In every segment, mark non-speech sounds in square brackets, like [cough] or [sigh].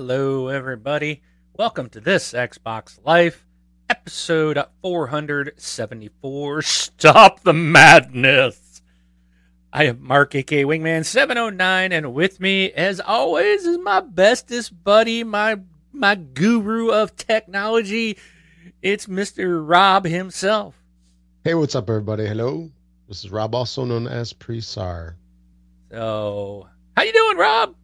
Hello, everybody. Welcome to this Xbox Life episode 474. Stop the madness. I am Mark, aka Wingman709, and with me, as always, is my bestest buddy, my my guru of technology. It's Mr. Rob himself. Hey, what's up, everybody? Hello. This is Rob, also known as Presar. So, how you doing, Rob?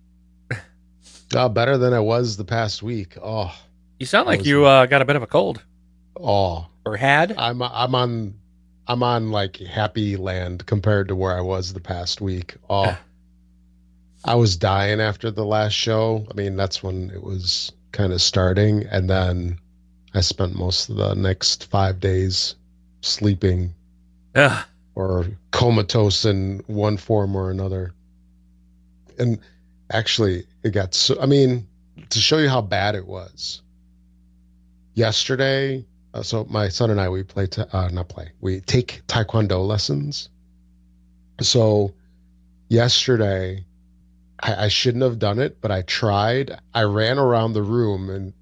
Uh, better than I was the past week. Oh, You sound like was- you uh, got a bit of a cold oh, or had. I'm I'm on I'm on like happy land compared to where I was the past week. Oh, I was dying after the last show. I mean, that's when it was kind of starting, and then I spent most of the next five days sleeping Ugh. or comatose in one form or another. And actually, it got so. I mean, to show you how bad it was. Yesterday, uh, so my son and I we play ta- uh, not play we take taekwondo lessons. So, yesterday, I, I shouldn't have done it, but I tried. I ran around the room in,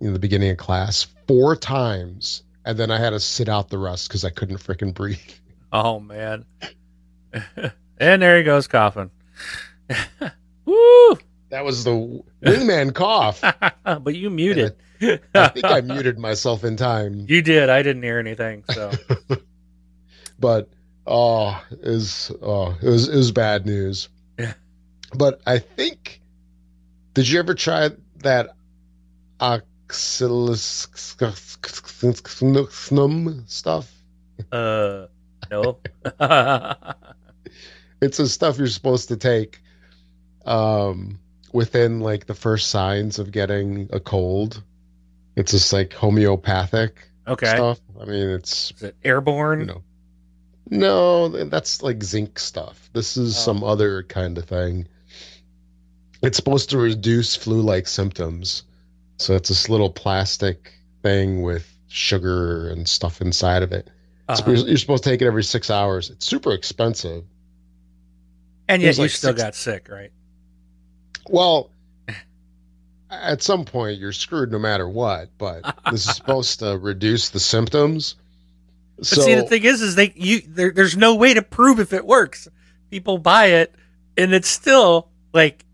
in the beginning of class four times, and then I had to sit out the rest because I couldn't freaking breathe. Oh man. [laughs] and there he goes coughing. [laughs] Woo! That was the wingman cough. [laughs] but you muted. I think I muted myself in time, [laughs] You did. I didn't hear anything. So [laughs] but oh, is oh, it was it was bad news. Yeah. But I think, did you ever try that oxylusnum stuff? uh no. It's the stuff you're supposed to take, um, within like the first signs of getting a cold. It's just like homeopathic okay. stuff. I mean, it's it airborne? you know no that's like zinc stuff this is Oh. some other kind of thing it's supposed to reduce flu-like symptoms so it's this little plastic thing with sugar and stuff inside of it Uh-huh. you're supposed to take it every six hours it's super expensive And yet you like still six- got sick, right? Well at some point you're screwed no matter what but this is supposed to reduce the symptoms But so see, the thing is, is they you there, there's no way to prove if it works. People buy it, and it's still like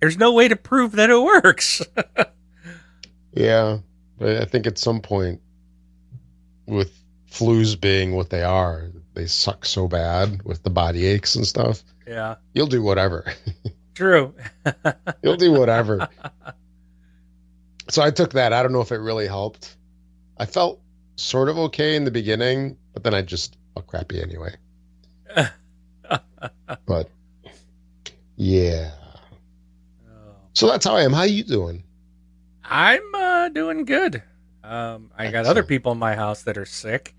there's no way to prove that it works. [laughs] Yeah, but I think at some point, with flus being what they are, they suck so bad with the body aches and stuff. yeah, You'll do whatever. [laughs] true. [laughs] You'll do whatever. so I took that. I don't know if it really helped. I felt sort of okay in the beginning, but then I just felt crappy anyway. [laughs] But yeah, Oh. so that's how I am. How are you doing? I'm uh, doing good. Um, I got other people in my house that are sick.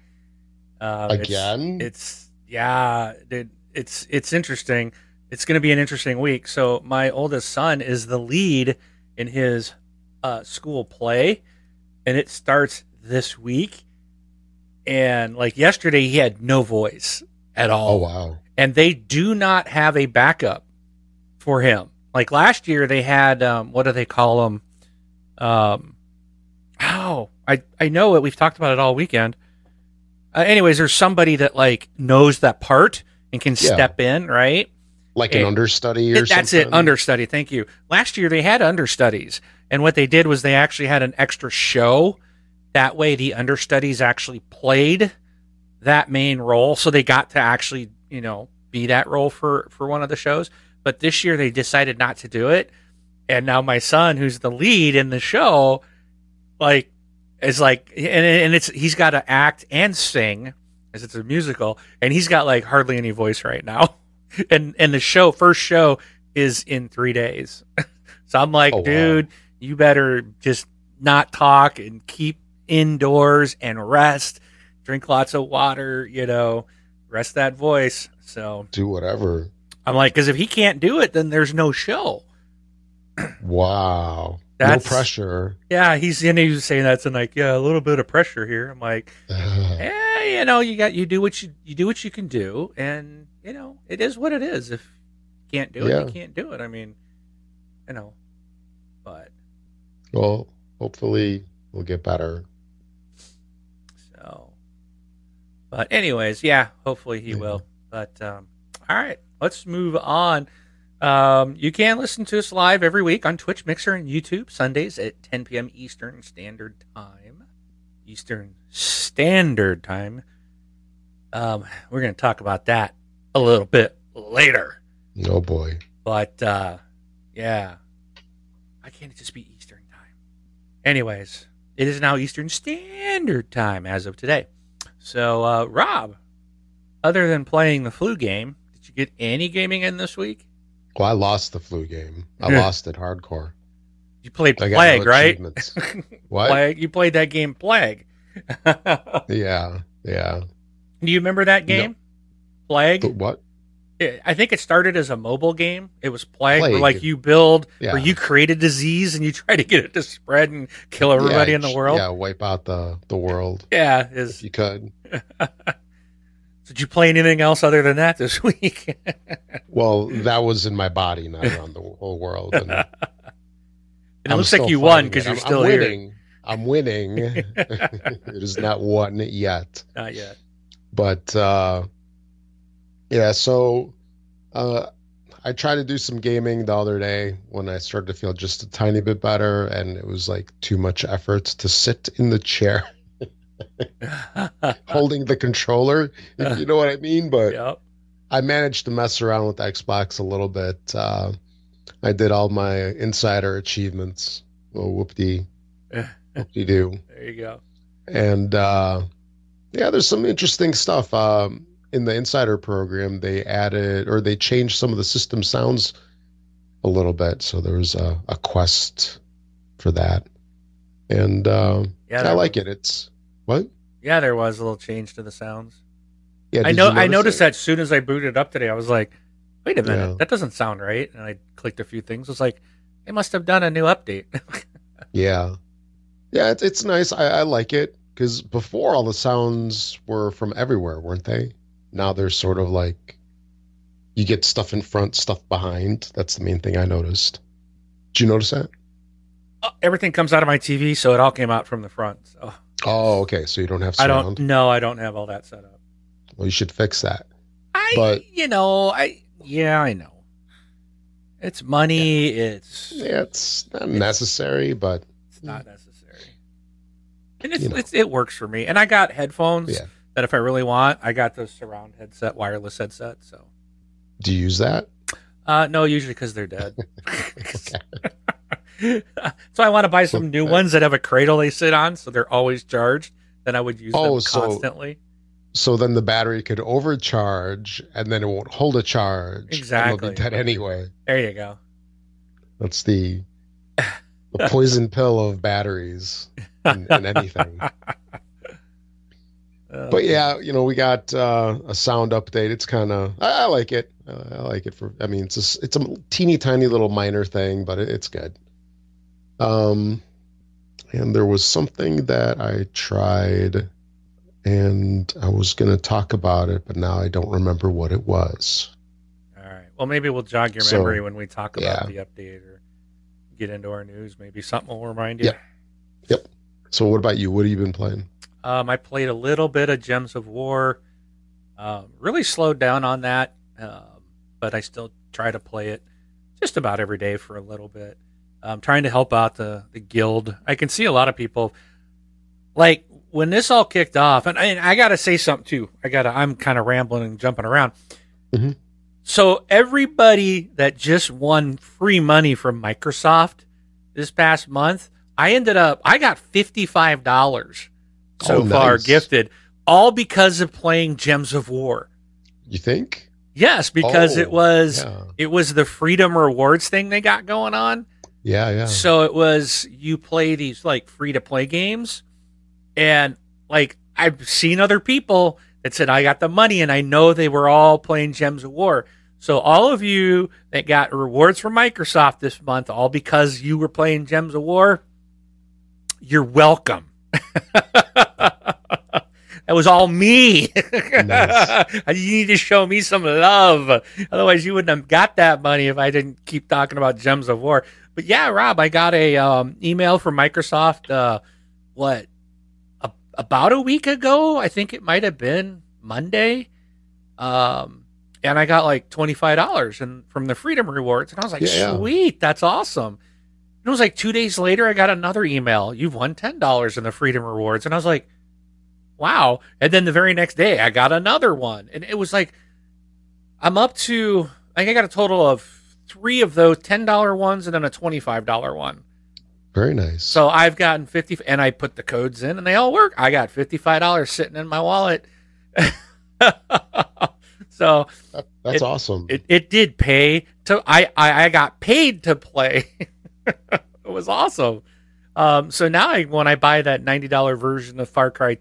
Um, it's- Again? It's, yeah, dude. It's it's interesting. It's going to be an interesting week. So my oldest son is the lead in his uh, school play, and it starts this week. And like yesterday, he had no voice at all Oh wow. and they do not have a backup for him. Like last year, they had um, what do they call them? Um, oh, I I know it. We've talked about it all weekend. Uh, anyways, there's somebody that like knows that part and can Yeah. step in, right? Like an Eh, understudy or It- That's something. it, understudy. Thank you. Last year they had understudies, and what they did was they actually had an extra show. That way, the understudies actually played that main role, so they got to actually, you know, be that role for for one of the shows. But this year they decided not to do it, and now my son, who's the lead in the show, like, is like, and and it's he's got to act and sing, as it's a musical, and he's got like hardly any voice right now [laughs] and and the show first show is in three days [laughs] so i'm like Oh, wow. dude you better just not talk and keep indoors and rest drink lots of water you know rest that voice so Do whatever. i'm like because if he can't do it then there's no show [clears throat] Wow. That's- no pressure. yeah he's and he was saying that's and like yeah a little bit of pressure here i'm like yeah [laughs] you know you got you do what you you do what you can do and you know it is what it is if you can't do it Yeah. you can't do it i mean you know but Well, hopefully we'll get better. So, but anyways, yeah, hopefully he Yeah. will. But um, all right, let's move on. Um, you can listen to us live every week on Twitch, Mixer, and YouTube Sundays at 10 p.m. Eastern Standard Time. Eastern Standard Time. Um, we're going to talk about that a little bit later. Oh boy. But uh, yeah, I can't just be Eastern time? Anyways, it is now Eastern Standard Time as of today. So, uh, Rob, other than playing the flu game, did you get any gaming in this week? Well, I lost the flu game. I lost it hardcore. You played I Plague, no right? [laughs] What? Plague. You played that game Plague. [laughs] yeah, Yeah, Do you remember that game? Plague. But what? It- I think it started as a mobile game. It was Plague, where like you build, Yeah. where you create a disease and you try to get it to spread and kill everybody Yeah, in the world. Yeah, wipe out the the world Yeah, if you could. [laughs] did you play anything else other than that this [laughs] week? Well, that was in my body, not around the whole world. And and [laughs] it I'm looks like you won because you're I'm- still I'm here. winning. I'm winning. it is not won yet. Not yet. but uh yeah so uh i tried to do some gaming the other day when i started to feel just a tiny bit better and it was like too much effort to sit in the chair [laughs] holding the controller if you know what i mean but yep. i managed to mess around with xbox a little bit uh i did all my insider achievements well whoop-de [laughs] whoop-de-doo There you go. and uh, yeah, there's some interesting stuff. Um, in the insider program, they added or they changed some of the system sounds a little bit. So there was a, a quest for that, and uh, Yeah, I like was- it. It's what? Yeah, there was a little change to the sounds. Yeah, I know. I noticed that as soon as I booted up today. I was like, "Wait a minute, Yeah. that doesn't sound right." And I clicked a few things. I was like, "They must have done a new update." [laughs] Yeah, yeah, it's it's nice. I, I like it because before all the sounds were from everywhere, weren't they? Now they're sort of like you get stuff in front, stuff behind. That's the main thing I noticed. Did you notice that? Uh, Everything comes out of my TV, so it all came out from the front. So Oh, okay. So you don't have I don't. No, I don't have all that set up. Well, you should fix that. I, But- you know, I yeah, I know. It's money. It's Yeah, it's not necessary, but it's not necessary, and it's, it's it works for me. And I got headphones Yeah. That if I really want, I got the surround headset, wireless headset. So do you use that? uh, no, usually because they're dead. [laughs] [laughs] so I want to buy some new ones that have a cradle they sit on, so they're always charged. Then I would use Oh, them constantly. So then the battery could overcharge, and then it won't hold a charge. Exactly. it'll be dead anyway. There you go. That's the the [laughs] poison pill of batteries and, in anything. Uh, But yeah, you know, we got uh, a sound update. It's kind of I, I like it. Uh, I like it for. I mean, it's a, it's a teeny tiny little minor thing, but it, it's good. Um, and there was something that I tried, and I was gonna talk about it, but now I don't remember what it was. All right. Well, maybe we'll jog your So, memory when we talk about yeah. the update or get into our news. Maybe something will remind you. Yeah. Yep. So, what about you? What have you been playing? Um, I played a little bit of Gems of War. Um, really slowed down on that, um, but I still try to play it just about every day for a little bit. I'm trying to help out the the guild. I can see a lot of people like when this all kicked off, and I, and I got to say something too. I got to. I'm kind of rambling and jumping around. Mhm. So everybody that just won free money from Microsoft this past month, I ended up. I got fifty five dollars so Oh, far gifted, all because of playing Gems of War. You think? Yes, because Oh, it was Yeah. it was the freedom rewards thing they got going on. Yeah. Yeah. So it was you play these like free to play games, and like I've seen other people that said I got the money, and I know they were all playing Gems of War. So all of you that got rewards from Microsoft this month, all because you were playing Gems of War, you're welcome. [laughs] that was all me. Nice. [laughs] you need to show me some love. Otherwise, you wouldn't have got that money if I didn't keep talking about Gems of War. but yeah, Rob, I got a um, email from Microsoft. Uh, what a, about a week ago? I think it might have been Monday. Um, and I got like twenty five dollars and from the Freedom Rewards, and I was like, Yeah. sweet, that's awesome. And it was like two days later, I got another email. You've won ten dollars in the Freedom Rewards, and I was like, wow. And then the very next day, I got another one, and it was like, I'm up to. I think I got a total of three of those ten dollar ones, and then a twenty five dollar one. Very nice. So I've gotten fifty, and I put the codes in, and they all work. I got fifty five dollars sitting in my wallet. [laughs] so That- that's it- awesome. it, it did pay to I, I I got paid to play. [laughs] it was awesome. Um, so now I, when I buy that ninety dollar version of Far Cry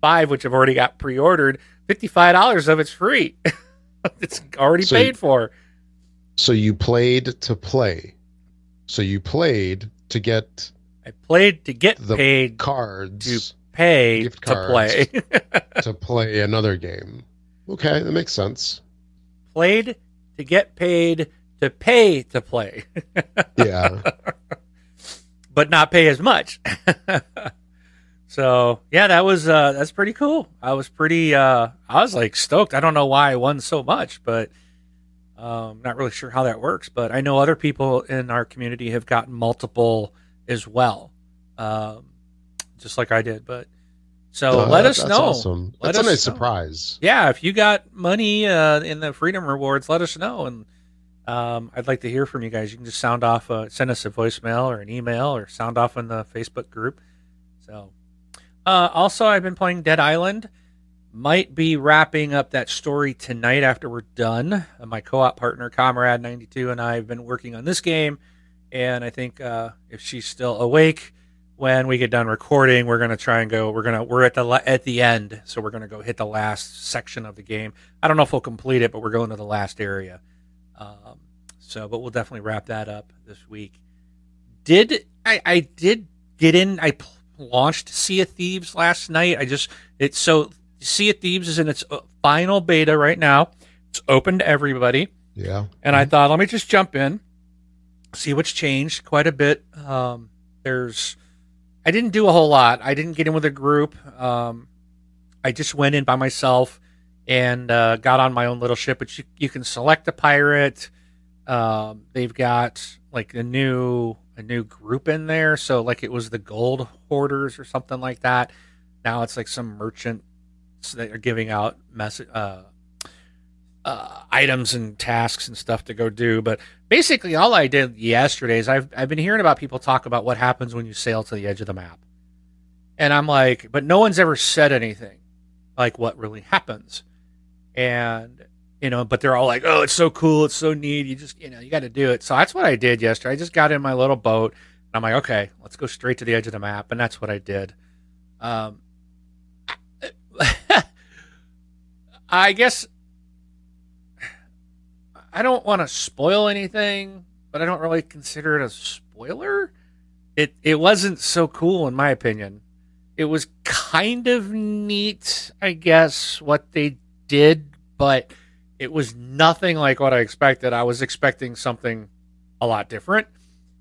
Five, which I've already got pre ordered, fifty five dollars of it's free. [laughs] it's already So- paid for. so you played to play. So you played to get I played to get The paid cards pay gift to play. [laughs] to play another game. Okay, that makes sense. played to get paid to pay to play, [laughs] Yeah. but not pay as much. So yeah, that was uh, that's pretty cool. I was pretty uh, I was like stoked. I don't know why I won so much, but um, not really sure how that works. But I know other people in our community have gotten multiple as well, um, just like I did. But so Uh, let us that's know. Awesome. Let That's a us nice know. surprise. yeah, if you got money uh, in the Freedom Rewards, let us know, and um, I'd like to hear from you guys. You can just sound off, uh, send us a voicemail or an email, or sound off in the Facebook group. So, uh, also, I've been playing Dead Island. Might be wrapping up that story tonight after we're done. Uh, my co-op partner, Comrade ninety two, and I have been working on this game, and I think uh, if she's still awake when we get done recording, we're gonna try and go. We're gonna we're at the at the end, so we're gonna go hit the last section of the game. I don't know if we'll complete it, but we're going to the last area. Um, so, but we'll definitely wrap that up this week. Did I? I did get in. I launched Sea of Thieves last night. I just it's so Sea of Thieves is in its uh, final beta right now. It's open to everybody. Yeah. And I thought, let me just jump in, see what's changed quite a bit. Um, there's, I didn't do a whole lot. I didn't get in with a group. Um, I just went in by myself and uh, got on my own little ship. But you, you can select a pirate. Um, they've got like a new a new group in there. So like it was the gold hoarders or something like that. Now it's like some merchants that are giving out message. Uh, uh, items and tasks and stuff to go do. But basically, all I did yesterday is I've I've been hearing about people talk about what happens when you sail to the edge of the map, and I'm like, but no one's ever said anything like what really happens, and you know, but they're all like, oh, it's so cool, it's so neat, you just you know, you got to do it. So that's what I did yesterday. I just got in my little boat. And I'm like, okay, let's go straight to the edge of the map, and that's what I did. Um, [laughs] I guess I don't want to spoil anything, but I don't really consider it a spoiler. It it wasn't so cool in my opinion. It was kind of neat, I guess, what they did, but it was nothing like what I expected. I was expecting something a lot different.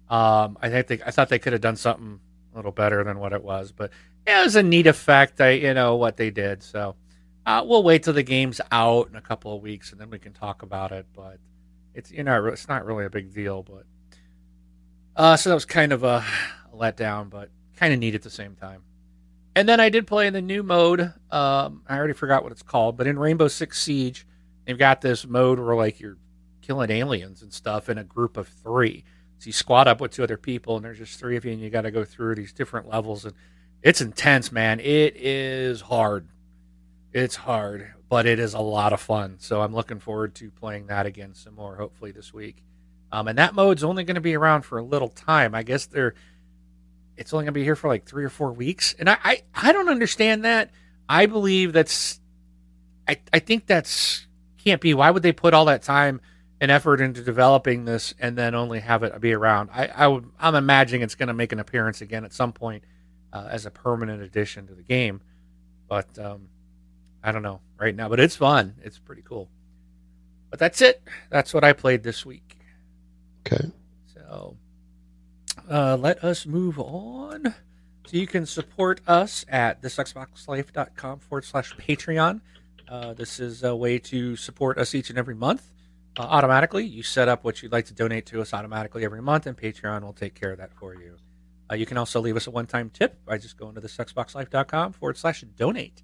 Um, I think they, I thought they could have done something a little better than what it was, but it was a neat effect. I you know what they did, so uh, we'll wait till the game's out in a couple of weeks and then we can talk about it. But it's you know it's not really a big deal. But uh, so that was kind of a, a letdown, but kind of neat at the same time. And then I did play in the new mode. Um, I already forgot what it's called, but in Rainbow Six Siege, they've got this mode where like you're killing aliens and stuff in a group of three. So you squad up with two other people, and there's just three of you, and you got to go through these different levels, and it's intense, man. It is hard. It's hard, but it is a lot of fun. So I'm looking forward to playing that again some more, hopefully this week. Um, and that mode's only going to be around for a little time. I guess they're it's only going to be here for like three or four weeks, and I, I I don't understand that. I believe that's I I think that's can't be. Why would they put all that time and effort into developing this and then only have it be around? I I would I'm imagining it's going to make an appearance again at some point uh, as a permanent addition to the game, but um, I don't know right now. But it's fun. It's pretty cool. But that's it. That's what I played this week. Okay. So, uh, let us move on. So you can support us at thisxboxlife.com forward slash Patreon. Uh, this is a way to support us each and every month uh, automatically. You set up what you'd like to donate to us automatically every month, and Patreon will take care of that for you. Uh, you can also leave us a one time tip by just going to thisxboxlife.com forward slash donate.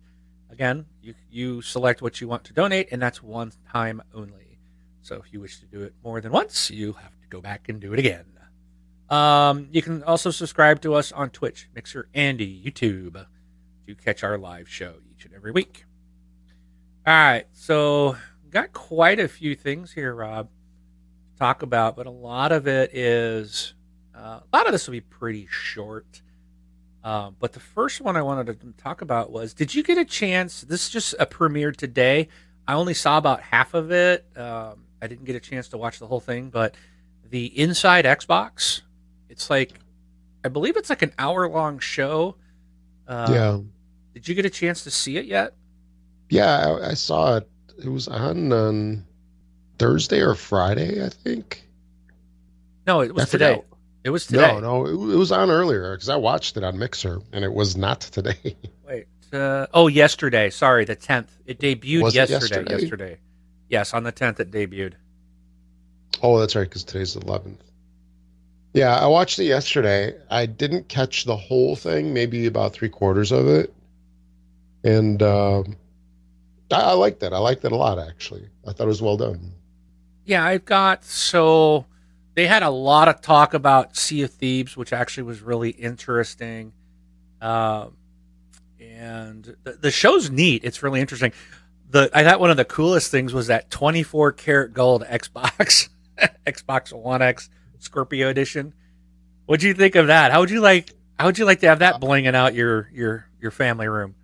Again, you, you select what you want to donate, and that's one time only. So if you wish to do it more than once, you have to go back and do it again. Um, you can also subscribe to us on Twitch, Mixer, and YouTube to catch our live show each and every week. All right, so got quite a few things here, Rob, to talk about, but a lot of it is uh, a lot of this will be pretty short. Uh, but the first one I wanted to talk about was: Did you get a chance? This is just a premiere today. I only saw about half of it. Um, I didn't get a chance to watch the whole thing, but the Inside Xbox it's like, I believe it's like an hour long show. Uh, yeah. Did you get a chance to see it yet? Yeah, I, I saw it. It was on um, Thursday or Friday, I think. No, it was today. It was today. No, no, it, it was on earlier because I watched it on Mixer, and it was not today. [laughs] Wait. Uh, oh, yesterday. Sorry, the tenth. It debuted yesterday, yesterday. Yesterday. Yes, on the tenth it debuted. Oh, that's right, because today's the eleventh. Yeah, I watched it yesterday. I didn't catch the whole thing, maybe about three quarters of it. And um, I, I liked that. I liked it a lot, actually. I thought it was well done. Yeah, I've got so they had a lot of talk about Sea of Thieves, which actually was really interesting. Um, and the, the show's neat. It's really interesting. The I thought one of the coolest things was that 24 karat gold Xbox, [laughs] Xbox One X Scorpio edition. What'd you think of that? How would you like? How would you like to have that blinging out your your your family room?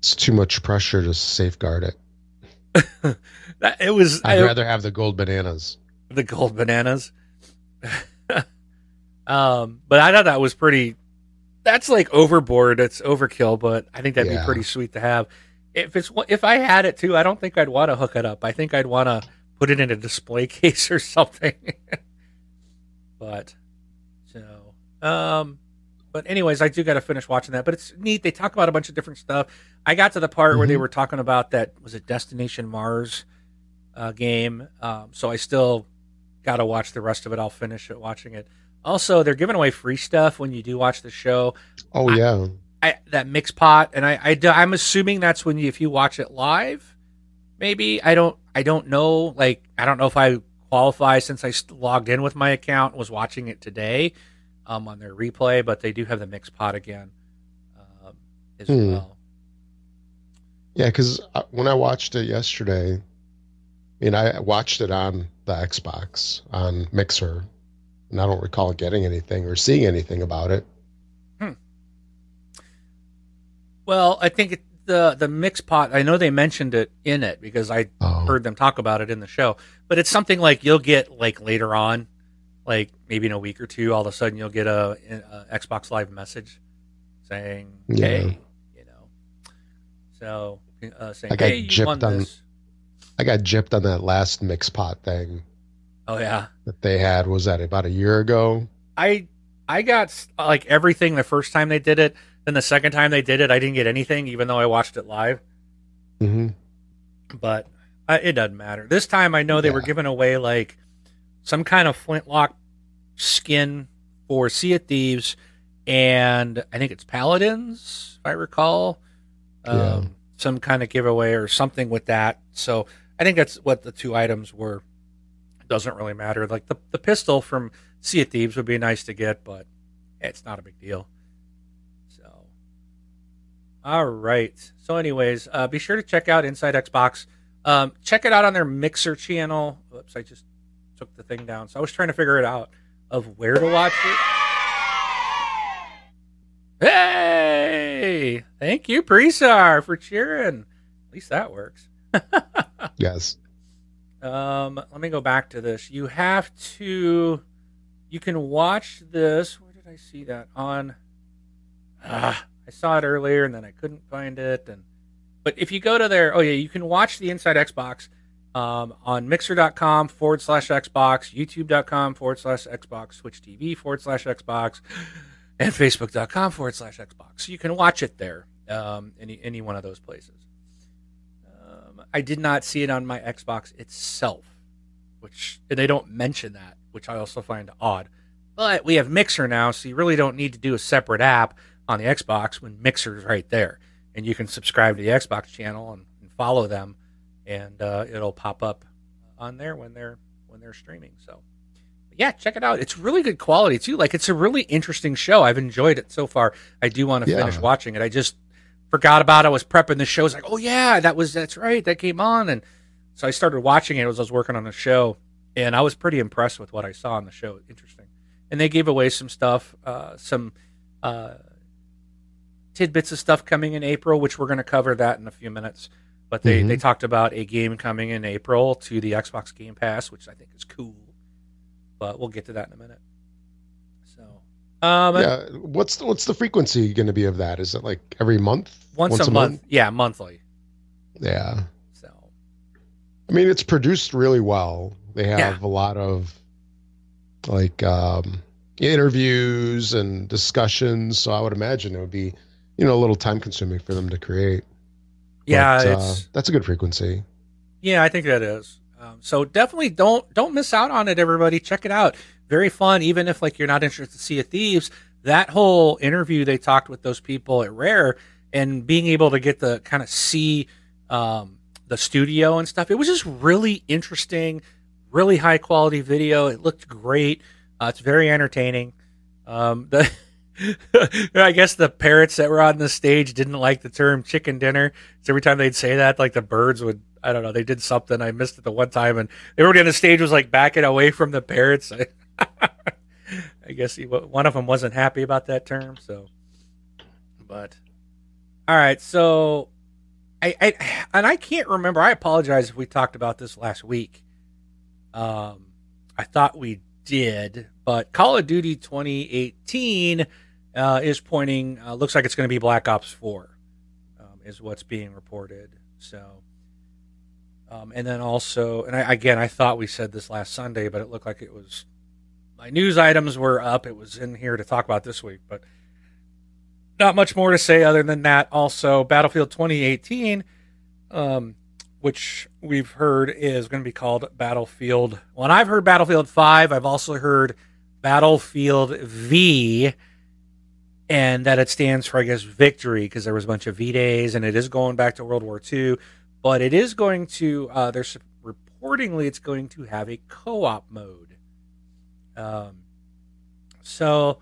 It's too much pressure to safeguard it. [laughs] it was. I'd rather have the gold bananas. The gold bananas. [laughs] um, but I thought that was pretty. That's like overboard. It's overkill, but I think that'd yeah. be pretty sweet to have. If it's if I had it too, I don't think I'd want to hook it up. I think I'd want to put it in a display [laughs] case or something. but so, um, but anyways, I do got to finish watching that. But it's neat. They talk about a bunch of different stuff. I got to the part mm-hmm. where they mm-hmm. were talking about that was a Destination Mars uh, game. Um, so I still got to watch the rest of it. I'll finish it watching it. Also, they're giving away free stuff when you do watch the show. Oh yeah, I, I, that Mixpot, and I, I I'm assuming that's when you if you watch it live maybe I don't I don't know like I don't know if I qualify since I logged in with my account was watching it today um, on their replay, but they do have the Mixpot again um, as hmm. well. Yeah, because when I watched it yesterday, I mean, I watched it on the Xbox on Mixer, and I don't recall getting anything or seeing anything about it. Hmm. Well, I think it, the the Mixpot. I know they mentioned it in it because I oh. heard them talk about it in the show. But it's something like you'll get like later on, like maybe in a week or two, all of a sudden you'll get a, a Xbox Live message saying, yeah. "Hey," you know. So uh, saying, I got "Hey, gypped on." This. I got gypped on that last Mixpot thing. Oh yeah, that they had was that about a year ago. I I got like everything the first time they did it. Then the second time they did it, I didn't get anything, even though I watched it live. Mm-hmm. But uh, it doesn't matter. This time, I know they yeah. were giving away like some kind of flintlock skin for Sea of Thieves, and I think it's Paladins, if I recall. Um, yeah. Some kind of giveaway or something with that. So I think that's what the two items were. It Doesn't really matter. Like the, the pistol from Sea of Thieves would be nice to get, but it's not a big deal. So, all right. So, anyways, uh, be sure to check out Inside Xbox. Um, check it out on their Mixer channel. Oops, I just took the thing down. So I was trying to figure it out of where to watch it. Hey, thank you, Presar, for cheering. At least that works. [laughs] yes. Um, let me go back to this. You have to. You can watch this. Where did I see that on? Ah, I saw it earlier and then I couldn't find it. And but if you go to their, oh yeah, you can watch the Inside Xbox um, on mixer.com forward slash Xbox, youtube.com forward slash Xbox, Twitch TV forward slash Xbox, and facebook.com forward slash Xbox. So you can watch it there, um, any, any one of those places. Um, I did not see it on my Xbox itself, which they don't mention that, which I also find odd. But we have Mixer now, so you really don't need to do a separate app on the Xbox when Mixer's right there. And you can subscribe to the Xbox channel and, and follow them and uh, it'll pop up on there when they're when they're streaming. So yeah, check it out. It's really good quality too. Like it's a really interesting show. I've enjoyed it so far. I do want to yeah. finish watching it. I just forgot about it. I was prepping the show. I was like, oh yeah, that was that's right. That came on, and so I started watching it as I was working on the show, and I was pretty impressed with what I saw on the show. Interesting, and they gave away some stuff, uh, some uh, tidbits of stuff coming in April, which we're going to cover that in a few minutes. But they, mm-hmm. they talked about a game coming in April to the Xbox Game Pass, which I think is cool. But we'll get to that in a minute. So, um, yeah, what's the, what's the frequency going to be of that? Is it like every month? Once, once a, month? month? Yeah, monthly. Yeah. So, I mean, it's produced really well. They have yeah. a lot of like um, interviews and discussions. So I would imagine it would be, you know, a little time consuming for them to create. Yeah, but, uh, that's a good frequency. Yeah, I think that is. Um, so definitely don't don't miss out on it, everybody. Check it out. Very fun, even if like you're not interested to Sea of Thieves. That whole interview they talked with those people at Rare and being able to get the kind of see um, the studio and stuff. It was just really interesting, really high quality video. It looked great. Uh, it's very entertaining. Um, [laughs] the [laughs] I guess the parrots that were on the stage didn't like the term chicken dinner. So every time they'd say that, like the birds would, I don't know, they did something. I missed it the one time, and everybody on the stage was like backing away from the parrots. [laughs] I guess he, one of them wasn't happy about that term. So, but all right, so I, I and I can't remember. I apologize if we talked about this last week. Um, I thought we did, but Call of Duty 2018 uh, is pointing. Uh, looks like it's going to be Black Ops Four, um, is what's being reported. So, um, and then also, and I, again, I thought we said this last Sunday, but it looked like it was my news items were up. It was in here to talk about this week, but not much more to say other than that. Also, Battlefield 2018, um, which we've heard is going to be called Battlefield. And I've heard Battlefield 5. I've also heard Battlefield V and that it stands for, I guess, victory because there was a bunch of V days, and it is going back to World War II. But it is going to. Uh, there's reportingly it's going to have a co-op mode. Um, so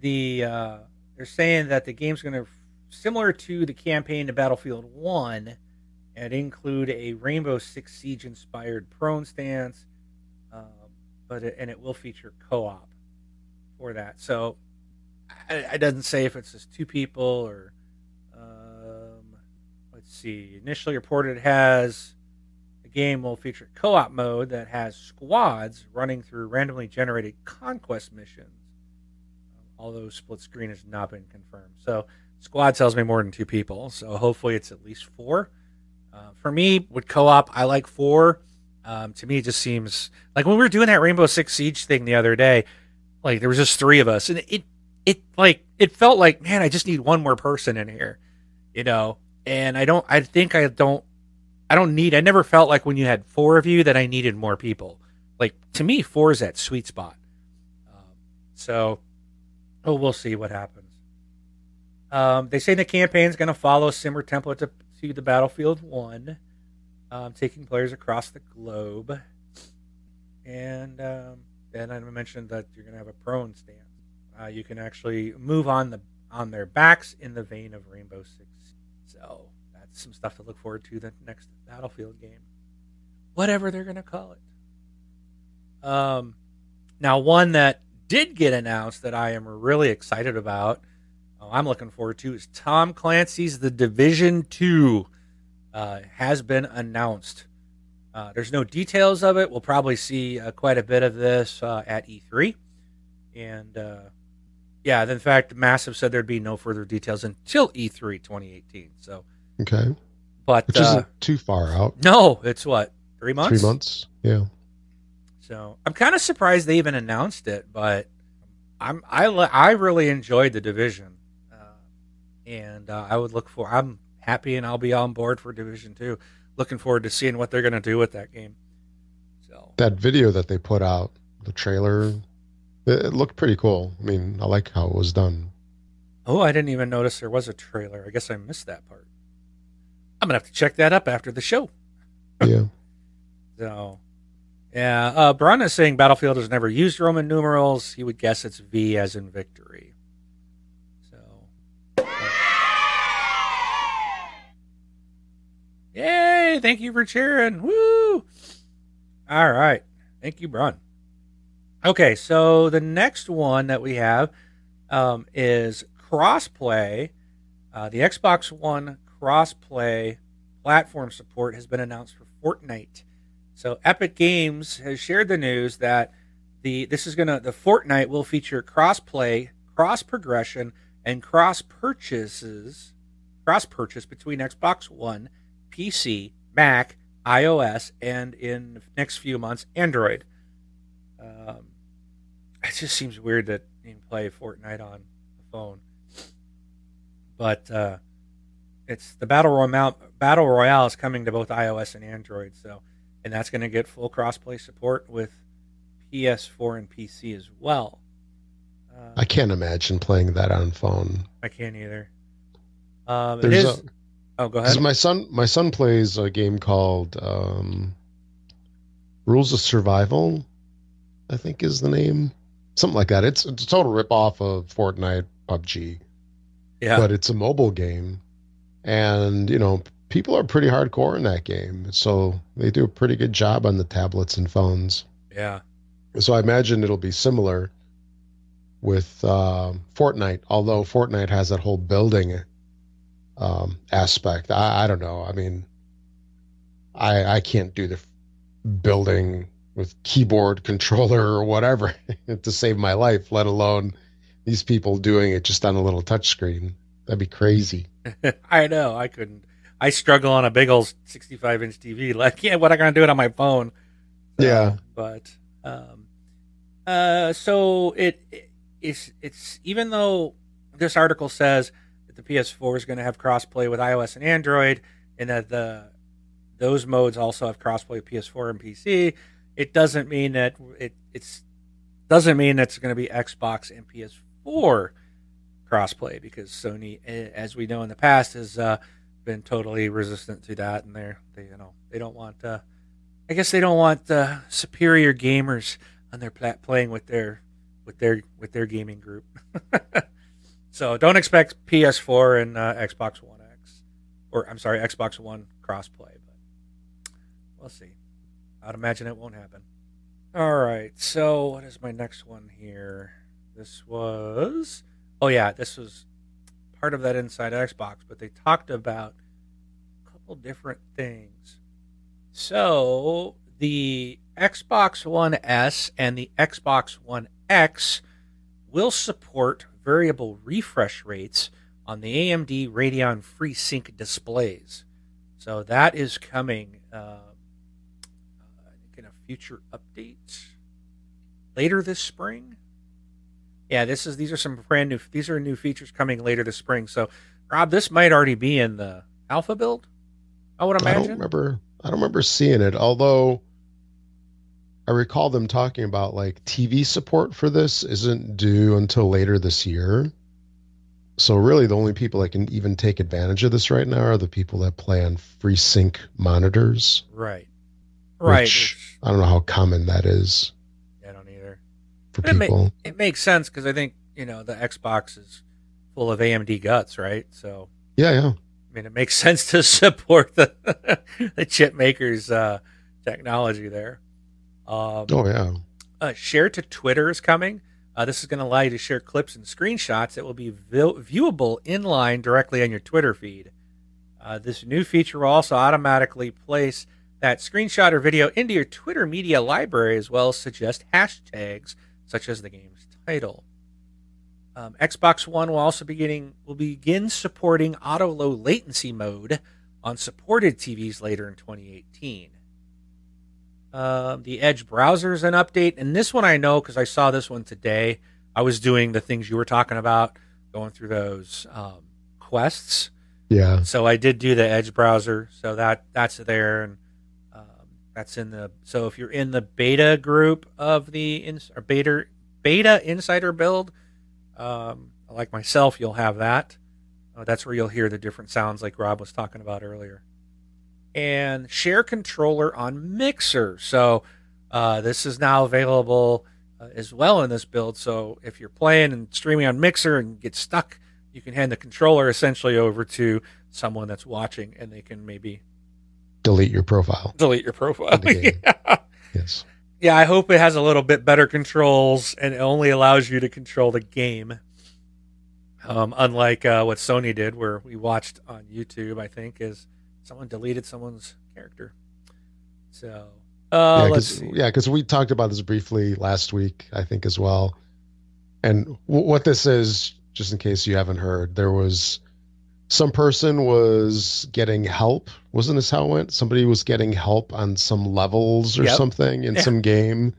the uh, they're saying that the game's going to similar to the campaign to Battlefield One, and include a Rainbow Six Siege inspired prone stance, uh, but it, and it will feature co-op for that. So it doesn't say if it's just two people or. Um, let's see. Initially reported has the game will feature co-op mode that has squads running through randomly generated conquest missions. Although split screen has not been confirmed, so squad tells me more than two people. So hopefully it's at least four. Uh, for me, with co-op, I like four. Um, to me, it just seems like when we were doing that Rainbow Six Siege thing the other day, like there was just three of us, and it it like it felt like man i just need one more person in here you know? And i don't i think i don't i don't need i never felt like when you had four of you that i needed more people. Like to me four is that sweet spot. Um, so oh we'll see what happens. Um, they say the campaign is going to follow a similar template to, to the battlefield one um, taking players across the globe. And um, then i mentioned that you're going to have a prone stand uh, you can actually move on the on their backs in the vein of Rainbow Six. So that's some stuff to look forward to the next Battlefield game, whatever they're to call it. Um, now one that did get announced that I am really excited about, uh, I'm looking forward to, is Tom Clancy's The Division Two. Uh, has been announced. Uh, there's no details of it. We'll probably see uh, quite a bit of this uh, at E3. And uh, yeah, in fact, Massive said there'd be no further details until E3 2018. So okay, but which isn't uh, too far out. No, it's what three months. Three months. Yeah. So I'm kind of surprised they even announced it, but I'm I I really enjoyed the division, uh, and uh, I would look for. I'm happy and I'll be on board for Division Two. Looking forward to seeing what they're going to do with that game. So that video that they put out, the trailer, it, looked pretty cool. I mean, I like how it was done. Oh, I didn't even notice there was a trailer. I guess I missed that part. I'm gonna have to check that up after the show. Yeah. [laughs] so yeah, uh, Braun is saying Battlefield has never used Roman numerals. He would guess it's V as in victory. So, yay! Thank you for cheering. Woo! All right, thank you, Braun. Okay, so the next one that we have um, is crossplay. Uh, the Xbox One crossplay platform support has been announced for Fortnite. So Epic Games has shared the news that the this is gonna the Fortnite will feature cross-play, cross progression, and cross purchases, cross purchase between Xbox One, PC, Mac, iOS, and in next few months Android. Um, it just seems weird that you can play Fortnite on the phone, but uh, it's the battle royale. Battle royale is coming to both iOS and Android, so and that's going to get full crossplay support with PS4 and PC as well. Uh, I can't imagine playing that on phone. I can't either. Um, it is. A, oh, go ahead. My son, my son plays a game called um, Rules of Survival. I think is the name, something like that. It's, it's a total rip off of Fortnite, PUBG. Yeah, but it's a mobile game, and you know people are pretty hardcore in that game. So they do a pretty good job on the tablets and phones. Yeah. So I imagine it'll be similar with uh, Fortnite, although Fortnite has that whole building um, aspect. I, I, don't know. I mean, I I can't do the building with keyboard controller or whatever [laughs] to save my life, let alone these people doing it just on a little touchscreen. That'd be crazy. [laughs] I know. I couldn't. I struggle on a big old 65 inch TV. [laughs] Like, yeah, what am I gonna do it on my phone? Yeah, but um, uh, so it, it it's it's even though this article says that the PS4 is going to have crossplay with iOS and Android, and that the those modes also have crossplay with PS4 and PC, it doesn't mean that it it's doesn't mean it's going to be Xbox and PS4 crossplay because Sony, as we know in the past, has uh, been totally resistant to that, and they're they you know they don't want uh, I guess they don't want uh, superior gamers on their plat playing with their with their with their gaming group. [laughs] so don't expect PS4 and uh, Xbox One X, or I'm sorry, Xbox One crossplay, but we'll see. I'd imagine it won't happen. All right, so what is my next one here? This was, oh yeah, this was part of that inside Xbox, but they talked about a couple different things. So the Xbox One S and the Xbox One X will support variable refresh rates on the AMD Radeon FreeSync displays. So that is coming, uh, I think, in a future update later this spring. Yeah, this is these are some brand new. These are new features coming later this spring. So, Rob, this might already be in the alpha build. I would imagine. I don't remember. I don't remember seeing it. Although I recall them talking about like TV support for this isn't due until later this year. So really, the only people that can even take advantage of this right now are the people that play on FreeSync monitors. Right. Right. I don't know how common that is I don't either. for people. It, ma- it makes sense because I think you know the Xbox is full of AMD guts, right? So yeah, yeah. I mean, it makes [laughs] sense to support the the chip makers' uh, technology there. Um, oh yeah. Uh, share to Twitter is coming. Uh, this is going to allow you to share clips and screenshots that will be viewable inline directly on your Twitter feed. Uh, this new feature will also automatically place that screenshot or video into your Twitter media library as well as suggest hashtags such as the game's title. Um, Xbox One will also be getting, will begin supporting auto low latency mode on supported TVs later in 2018. Uh, the Edge browser is an update, and this one I know because I saw this one today. I was doing the things you were talking about, going through those um, quests. Yeah. So I did do the Edge browser, so that that's there, and um, that's in the. So if you're in the beta group of the ins, or beta beta insider build, um, like myself, you'll have that. Uh, that's where you'll hear the different sounds, like Rob was talking about earlier. And share controller on Mixer. So uh, this is now available uh, as well in this build. So if you're playing and streaming on Mixer and get stuck, you can hand the controller essentially over to someone that's watching, and they can maybe Delete your profile. delete your profile. In the game. [laughs] yeah. Yes. Yeah, I hope it has a little bit better controls and it only allows you to control the game. Um, unlike uh, what Sony did, where we watched on YouTube, I think, is someone deleted someone's character. So, uh, yeah, let's because see. yeah, 'cause we talked about this briefly last week, I think as well. And w- what this is, just in case you haven't heard, there was some person was getting help. Wasn't this how it went? Somebody was getting help on some levels or Yep. something in Yeah. some game,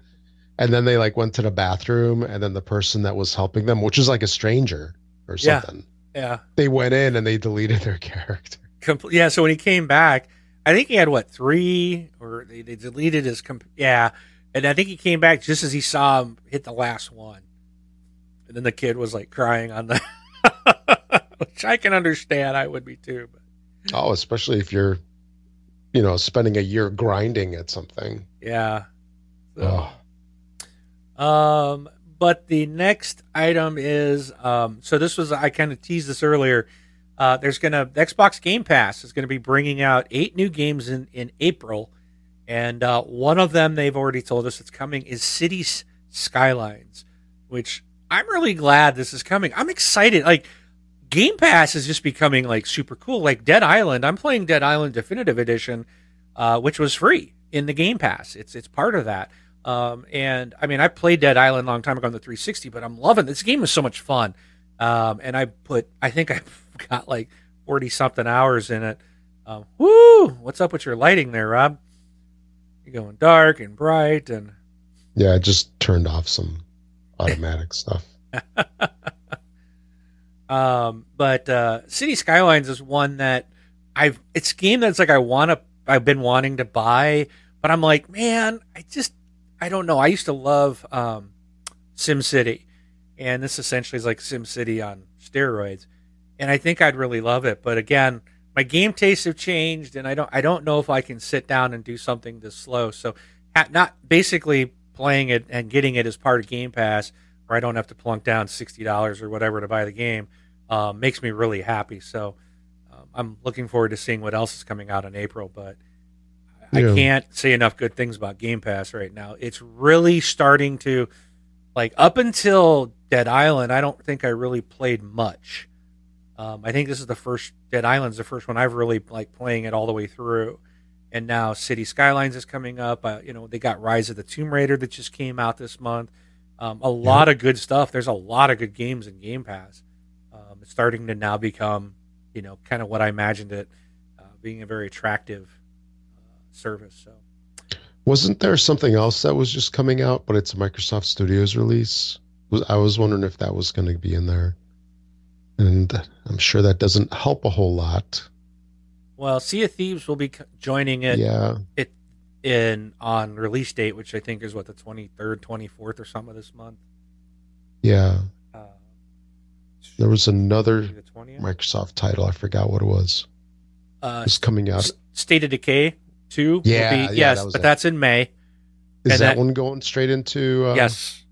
and then they like went to the bathroom, and then the person that was helping them, which is like a stranger or Yeah. something, Yeah, they went in and they deleted their [laughs] character. Comple- yeah. So when he came back, I think he had what three, or they, they deleted his. Comp- yeah, and I think he came back just as he saw him hit the last one, and then the kid was like crying on the, [laughs] which I can understand. I would be too. But Oh, especially if you're, you know, spending a year grinding at something. yeah. So, Oh. Um, but the next item is um, so this was I kind of teased this earlier. Uh, there's gonna the Xbox Game Pass is gonna be bringing out eight new games in in April, and uh, one of them they've already told us it's coming is Cities Skylines, which I'm really glad this is coming. I'm excited. Like Game Pass is just becoming like super cool. Like Dead Island, I'm playing Dead Island Definitive Edition, uh, which was free in the Game Pass. It's it's part of that. Um, and I mean, I played Dead Island a long time ago on the 360, but I'm loving this game. is so much fun. Um, and I put, I think I've [laughs] got like 40 something hours in it. Um, woo! What's up with your lighting there, Rob? You're going dark and bright, and Yeah, I just turned off some automatic stuff. [laughs] um, but uh, City Skylines is one that I've. It's a game that's like I want to. I've been wanting to buy, but I'm like, man, I just, I don't know. I used to love um, Sim City, and this essentially is like Sim City on steroids, and I think I'd really love it. But again, my game tastes have changed, and I don't, I don't know if I can sit down and do something this slow. So, not basically playing it and getting it as part of Game Pass, I don't have to plunk down sixty dollars or whatever to buy the game, um, makes me really happy. So. Um, I'm looking forward to seeing what else is coming out in April, but I can't say enough good things about Game Pass right now. It's really starting to, like, up until Dead Island, I don't think I really played much. Um, I think this is the first Dead Island's the first one I've really like playing it all the way through, and now City Skylines is coming up. Uh, you know, they got Rise of the Tomb Raider that just came out this month. Um, a lot of good stuff. There's a lot of good games in Game Pass. Um, it's starting to now become, you know, kind of what I imagined it uh, being a very attractive uh, service. So Wasn't there something else that was just coming out, but it's a Microsoft Studios release? I was wondering if that was going to be in there, and I'm sure that doesn't help a whole lot. Well, Sea of Thieves will be joining it yeah, in on release date, which I think is what the twenty third, twenty fourth, or something of this month. yeah. Uh, There was another the. Microsoft title. I forgot what it was. Uh, It was coming out. State of Decay two. Yeah, be- yeah, yes, that but it. that's in May. Is and that, that- one going straight into? Uh, yes,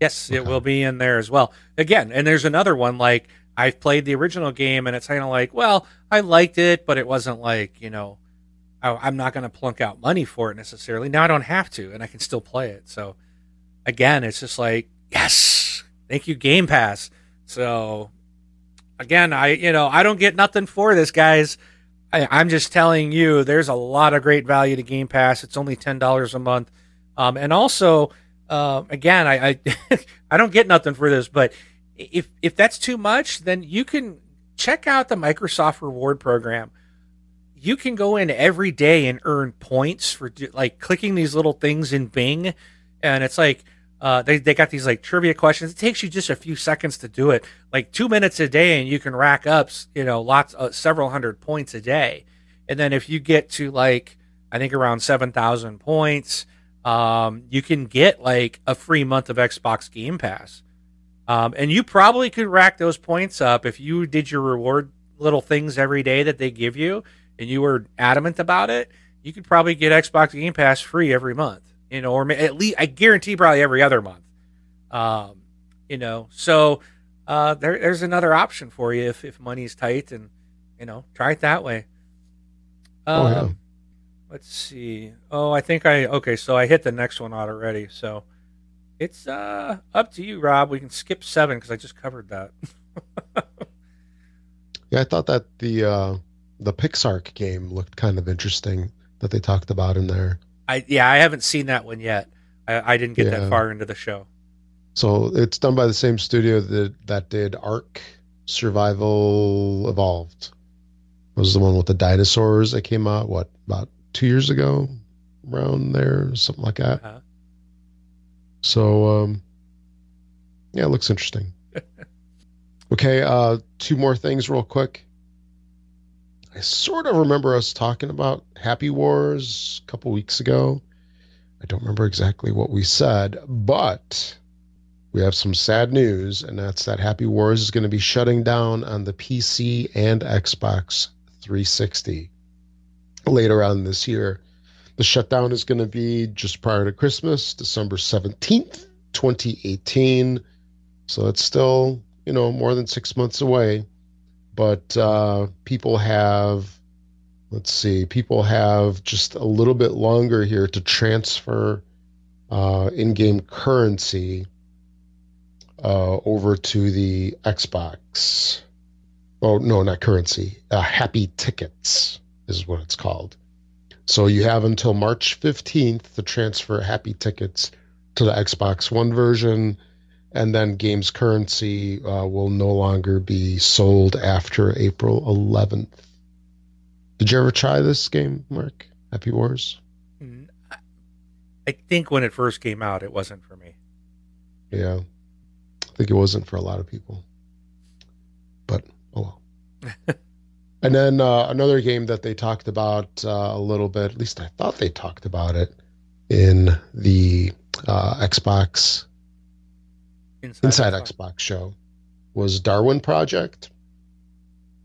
yes, it will be in there as well. Again, and there's another one like I've played the original game, and it's kind of like, well, I liked it, but it wasn't like you know, I, I'm not going to plunk out money for it necessarily. Now I don't have to, and I can still play it. So again, it's just like, yes, thank you, Game Pass. So again, I you know I don't get nothing for this, guys. I, I'm just telling you, there's a lot of great value to Game Pass. It's only ten dollars a month, um, and also, uh, again, I I, [laughs] I don't get nothing for this, but if if that's too much, then you can check out the Microsoft Reward Program. You can go in every day and earn points for like clicking these little things in Bing, and it's like uh, they they got these like trivia questions. It takes you just a few seconds to do it, like two minutes a day, and you can rack up you know lots uh, several hundred points a day. And then if you get to like I think around seven thousand points, um, you can get like a free month of Xbox Game Pass. Um, and you probably could rack those points up if you did your reward little things every day that they give you and you were adamant about it, you could probably get Xbox Game Pass free every month, you know, or at least I guarantee probably every other month. Um, you know, so uh, there, there's another option for you if, if money's tight and, you know, try it that way. Um, oh, yeah. Let's see. Oh, I think I, okay, so I hit the next one out already. So it's uh, up to you, Rob. We can skip seven because I just covered that. [laughs] yeah, I thought that the, uh, the PixARK game looked kind of interesting that they talked about in there. I yeah, I haven't seen that one yet. I, I didn't get yeah. that far into the show. So it's done by the same studio that that did Ark Survival Evolved. It was the one with the dinosaurs that came out what about two years ago, around there, something like that. Uh-huh. So um, yeah, it looks interesting. [laughs] okay, uh, two more things real quick. I sort of remember us talking about Happy Wars a couple weeks ago. I don't remember exactly what we said, but we have some sad news, and that's that Happy Wars is going to be shutting down on the PC and Xbox 360 later on this year. The shutdown is going to be just prior to Christmas, December 17th, 2018. So it's still, you know, more than six months away but uh, people have let's see people have just a little bit longer here to transfer uh, in-game currency uh, over to the xbox. Oh no not currency uh, happy tickets is what it's called. So you have until march 15th to transfer happy tickets to the xbox one version and then games currency uh, will no longer be sold after April 11th. Did you ever try this game, Mark? Happy Wars? Mm, I think when it first came out, it wasn't for me. Yeah, I think it wasn't for a lot of people. But oh well. [laughs] and then uh, another game that they talked about uh, a little bit, at least I thought they talked about it in the uh, Xbox Inside, Inside Xbox. Xbox show was Darwin Project.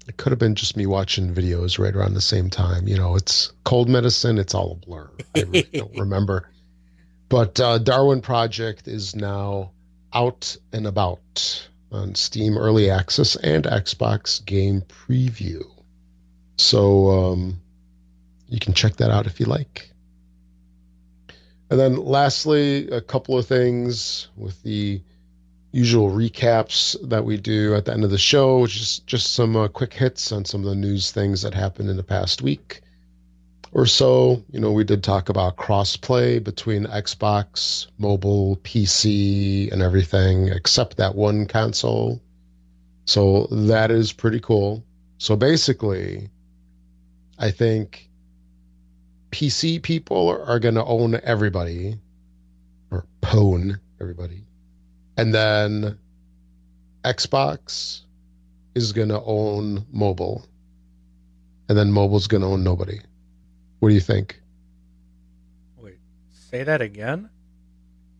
It could have been just me watching videos right around the same time. You know, it's cold medicine. It's all a blur. I really [laughs] don't remember. But uh, Darwin Project is now out and about on Steam Early Access and Xbox Game Preview. So um, you can check that out if you like. And then lastly, a couple of things with the usual recaps that we do at the end of the show, which is just some uh, quick hits on some of the news things that happened in the past week or so. You know, we did talk about crossplay between Xbox, mobile, PC, and everything except that one console. So that is pretty cool. So basically, I think PC people are, are going to own everybody or pwn everybody and then Xbox is going to own mobile, and then mobile's going to own nobody. What do you think? Wait, say that again.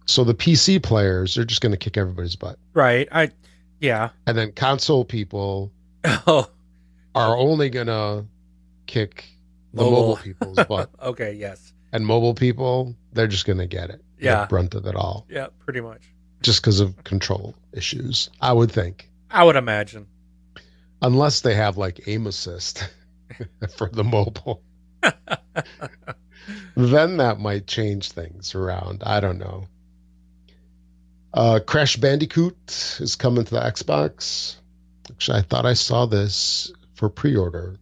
So the PC players are just going to kick everybody's butt, right? I, yeah. And then console people [laughs] oh. are only going to kick the mobile, mobile people's butt. [laughs] okay, yes. And mobile people, they're just going to get it. Yeah. The brunt of it all. Yeah, pretty much just because of control issues. I would think. I would imagine. Unless they have like aim assist [laughs] for the mobile. [laughs] then that might change things around. I don't know. Uh, Crash Bandicoot is coming to the Xbox. Actually, I thought I saw this for pre-order.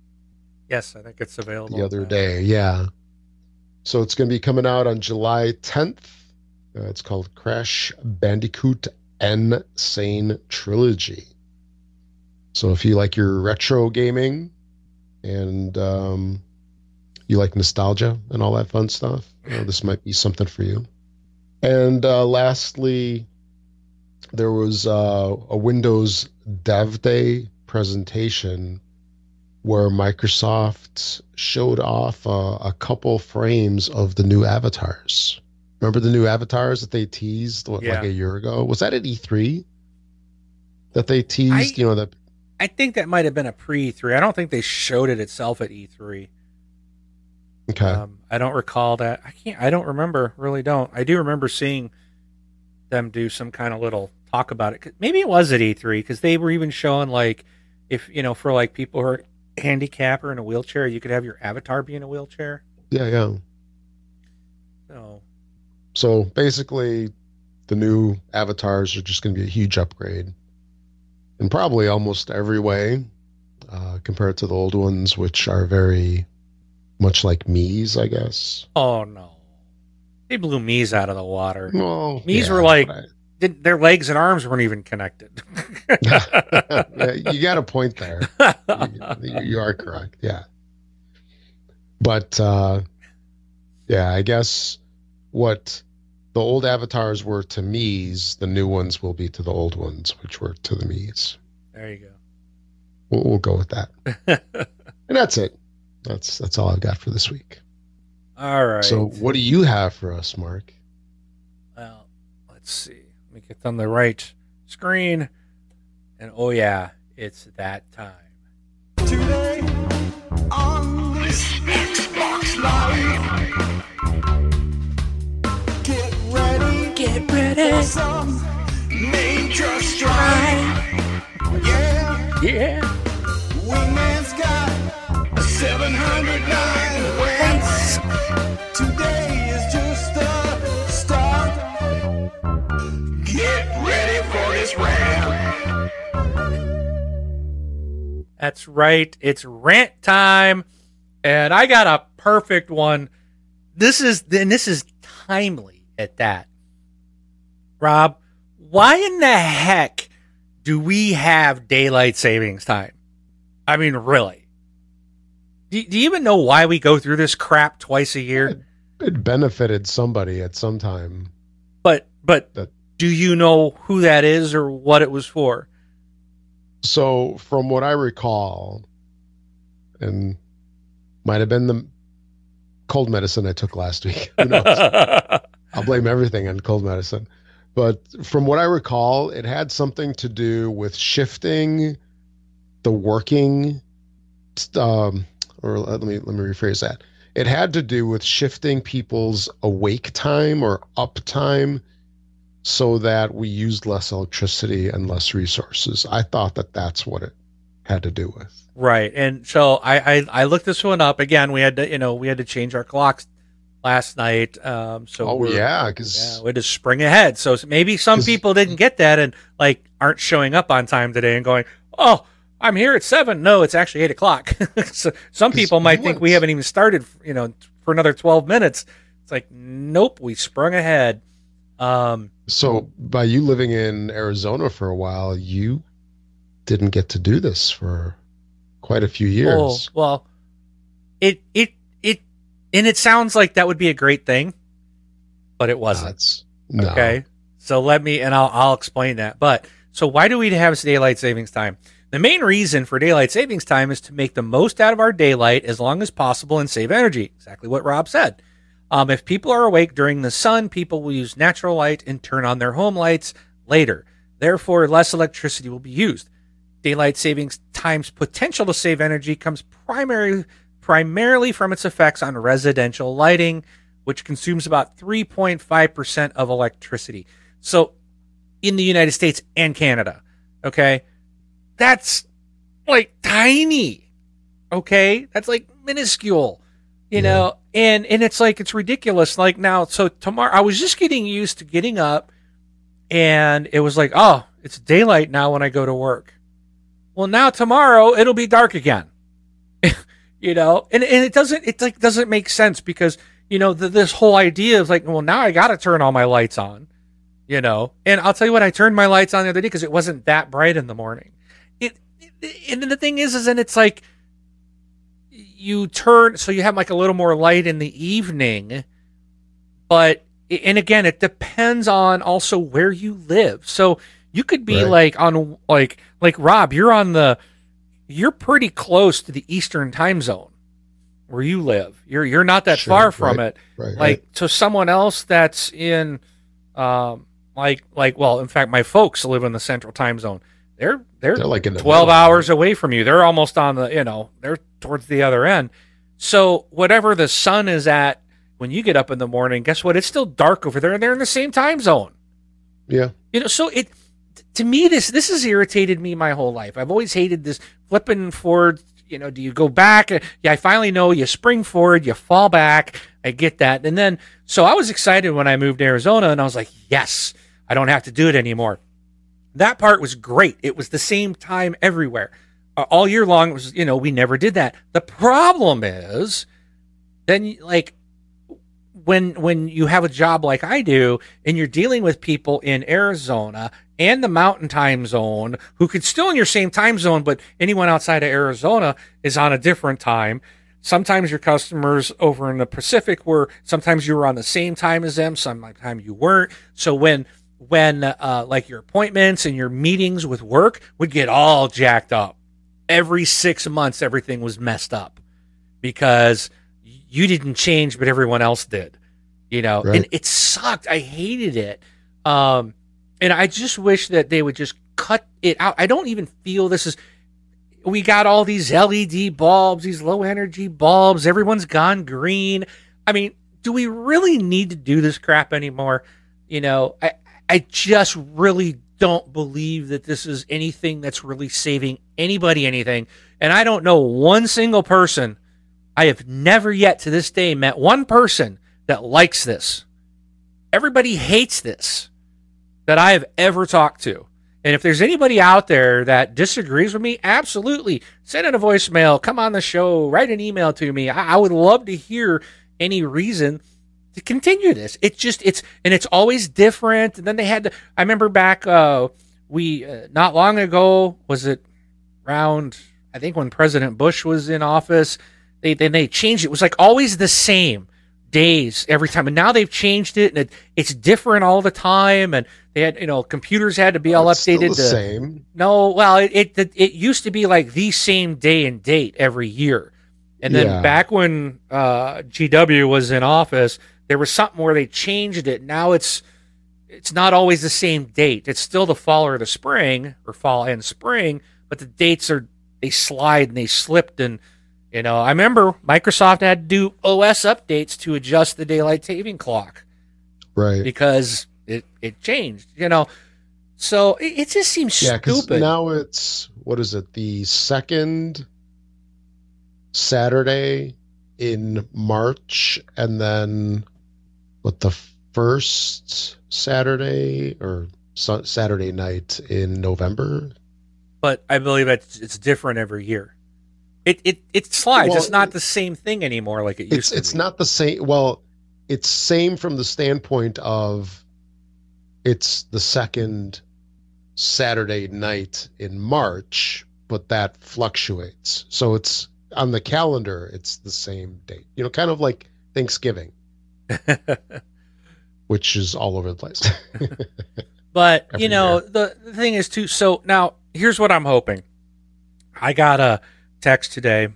Yes, I think it's available the other day. Yeah. So it's going to be coming out on July 10th uh, it's called Crash Bandicoot N. Sane Trilogy. So if you like your retro gaming and um, you like nostalgia and all that fun stuff, this might be something for you. And uh, lastly, there was uh, a Windows Dev Day presentation where Microsoft showed off uh, a couple frames of the new avatars. Remember the new avatars that they teased what, Yeah. like a year ago? Was that at E3 that they teased? I- you know that I think that might have been a pre E3. I don't think they showed it itself at E3. okay. Um, I don't recall that. I can't. I don't remember. Really, don't. I do remember seeing them do some kind of little talk about it. Maybe it was at E3 because they were even showing like if you know for like people who are handicapped or in a wheelchair, you could have your avatar be in a wheelchair. yeah, yeah. So So basically, the new avatars are just going to be a huge upgrade in probably almost every way uh, compared to the old ones, which are very much like Mii's, I guess. oh no, they blew Mii's out of the water. Well, Mii's yeah, were like- but Did, their legs and arms weren't even connected. [laughs] Yeah, you got a point there. you, you are correct. Yeah. But uh, yeah, I guess what the old avatars were to Mii's, the new ones will be to the old ones, which were to the Mii's. there you We'll, we'll go with that. [laughs] And that's it. That's that's all I've got for this week. All right. So, what do you have for us, Mark? Well, let's see. Let me get on the right screen. And oh yeah, it's that time. Today on this Xbox Life. Ready, Get ready, for some major. Yeah, Yeah. Wingman's got 709 ways. Today is just the start. Get ready for this rant. That's right. It's rant time. And I got a perfect one. This is and this is timely at that. Rob, why in the heck do we have daylight savings time? I mean, really? Do, do you even know why we go through this crap twice a year? It benefited somebody at some time. But but That- do you know who that is or what it was for? So, from what I recall, and might have been the cold medicine I took last week. Who knows? [laughs] I'll blame everything on cold medicine. But from what I recall, it had something to do with shifting the working um or let me let me rephrase that. It had to do with shifting people's awake time or up time so that we used less electricity and less resources. I thought that that's what it had to do with. Right. And so I, I I looked this one up again. We had to you know we had to change our clocks last night. Um. So oh yeah, yeah, because we had to spring ahead. So maybe some people didn't get that and like aren't showing up on time today and going, oh. I'm here at seven. No, it's actually eight o'clock. [laughs] so some people might think went- we haven't even started, you know, for another twelve minutes. It's like, nope, we sprung ahead. Um, so by you living in Arizona for a while, you didn't get to do this for quite a few Oh, years. well, it it it and it sounds like that would be a great thing, but it wasn't. No. Okay. So let me and I'll I'll explain that. But so why do we have daylight savings time? The main reason for daylight savings time is to make the most out of our daylight as long as possible and save energy. Exactly what Rob said. Um, if people are awake during the sun, people will use natural light and turn on their home lights later. Therefore, less electricity will be used. Daylight savings time's potential to save energy comes primarily primarily from its effects on residential lighting, which consumes about 3.5% of electricity. So, in the United States and Canada, okay, that's like tiny. Okay, that's like minuscule, you Yeah. know, and and it's like it's ridiculous. Like now, so tomorrow, I was just getting used to getting up, and it was like, oh, it's daylight now when I go to work. Well, now tomorrow it'll be dark again. You know, and and it doesn't it like doesn't make sense because you know the, this whole idea of like, well, now I got to turn all my lights on. You know, and I'll tell you what, I turned my lights on the other day because it wasn't that bright in the morning. It, it and the thing is, is and it's like, you turn so you have like a little more light in the evening, but and again, it depends on also where you live. So you could be Right. like on like like Rob, you're on the you're pretty close to the Eastern time zone where you live. You're you're not that Sure, far from right. it Right. like to someone else that's in um like like well in fact my folks live in the central time zone they're they're, They're like in the 12 middle. hours away from you they're almost on the you know they're towards the other end so whatever the sun is at when you get up in the morning guess what it's still dark over there and they're in the same time zone Yeah. you know so it to me this this has irritated me my whole life. I've always hated this flipping forward you know do you go back? Yeah i finally know you spring forward you fall back. I get that. And then so i was excited when i moved to arizona and i was like yes i don't have to do it anymore. That part was great. It was the same time everywhere. All year long it was you know we never did that. The problem is then like when when you have a job like I do and you're dealing with people in Arizona and the mountain time zone who could still in your same time zone but anyone outside of Arizona is on a different time sometimes your customers over in the Pacific were sometimes you were on the same time as them sometimes you weren't so when when uh, like your appointments and your meetings with work would get all jacked up every 6 months everything was messed up because you didn't change, but everyone else did. You know, Right. and it sucked. I hated it. Um, and I just wish that they would just cut it out. I don't even feel this is. We got all these LED bulbs, these low energy bulbs. Everyone's gone green. I mean, do we really need to do this crap anymore? You know, I I just really don't believe that this is anything that's really saving anybody anything. And I don't know one single person I have never yet to this day met one person that likes this. Everybody hates this that I have ever talked to. And if there's anybody out there that disagrees with me, absolutely send in a voicemail, come on the show, write an email to me. I, I would love to hear any reason to continue this. It's just it's and it's always different. And then they had to. I remember back uh, we uh, not long ago was it around I think when President Bush was in office they then they changed it. It was like always the same days every time, and now they've changed it, and it, it's different all the time. And they had you know computers had to be all It's updated. the to, same. no, well, it, it it it used to be like the same day and date every year, and then Yeah. back when uh, GW was in office, there was something where they changed it. Now it's it's not always the same date. It's still the fall or the spring or fall and spring, but the dates are they slide and they slipped and you know I remember Microsoft had to do OS updates to adjust the daylight saving clock Right. because it it changed. You know, so it, it just seems Yeah, because stupid. now it's what is it? The second Saturday in March, and then what the first Saturday or Saturday night in November. but I believe it's it's different every year. It it it slides. Well, it's not it- the same thing anymore like it used It's to. it's be. not the same. Well, it's same from the standpoint of it's the second Saturday night in March, but that fluctuates. So it's on the calendar, it's the same date. You know, kind of like Thanksgiving, [laughs] which is all over the place. [laughs] But [laughs] you know, the, the thing is too. So now here's what I'm hoping. I got a text today.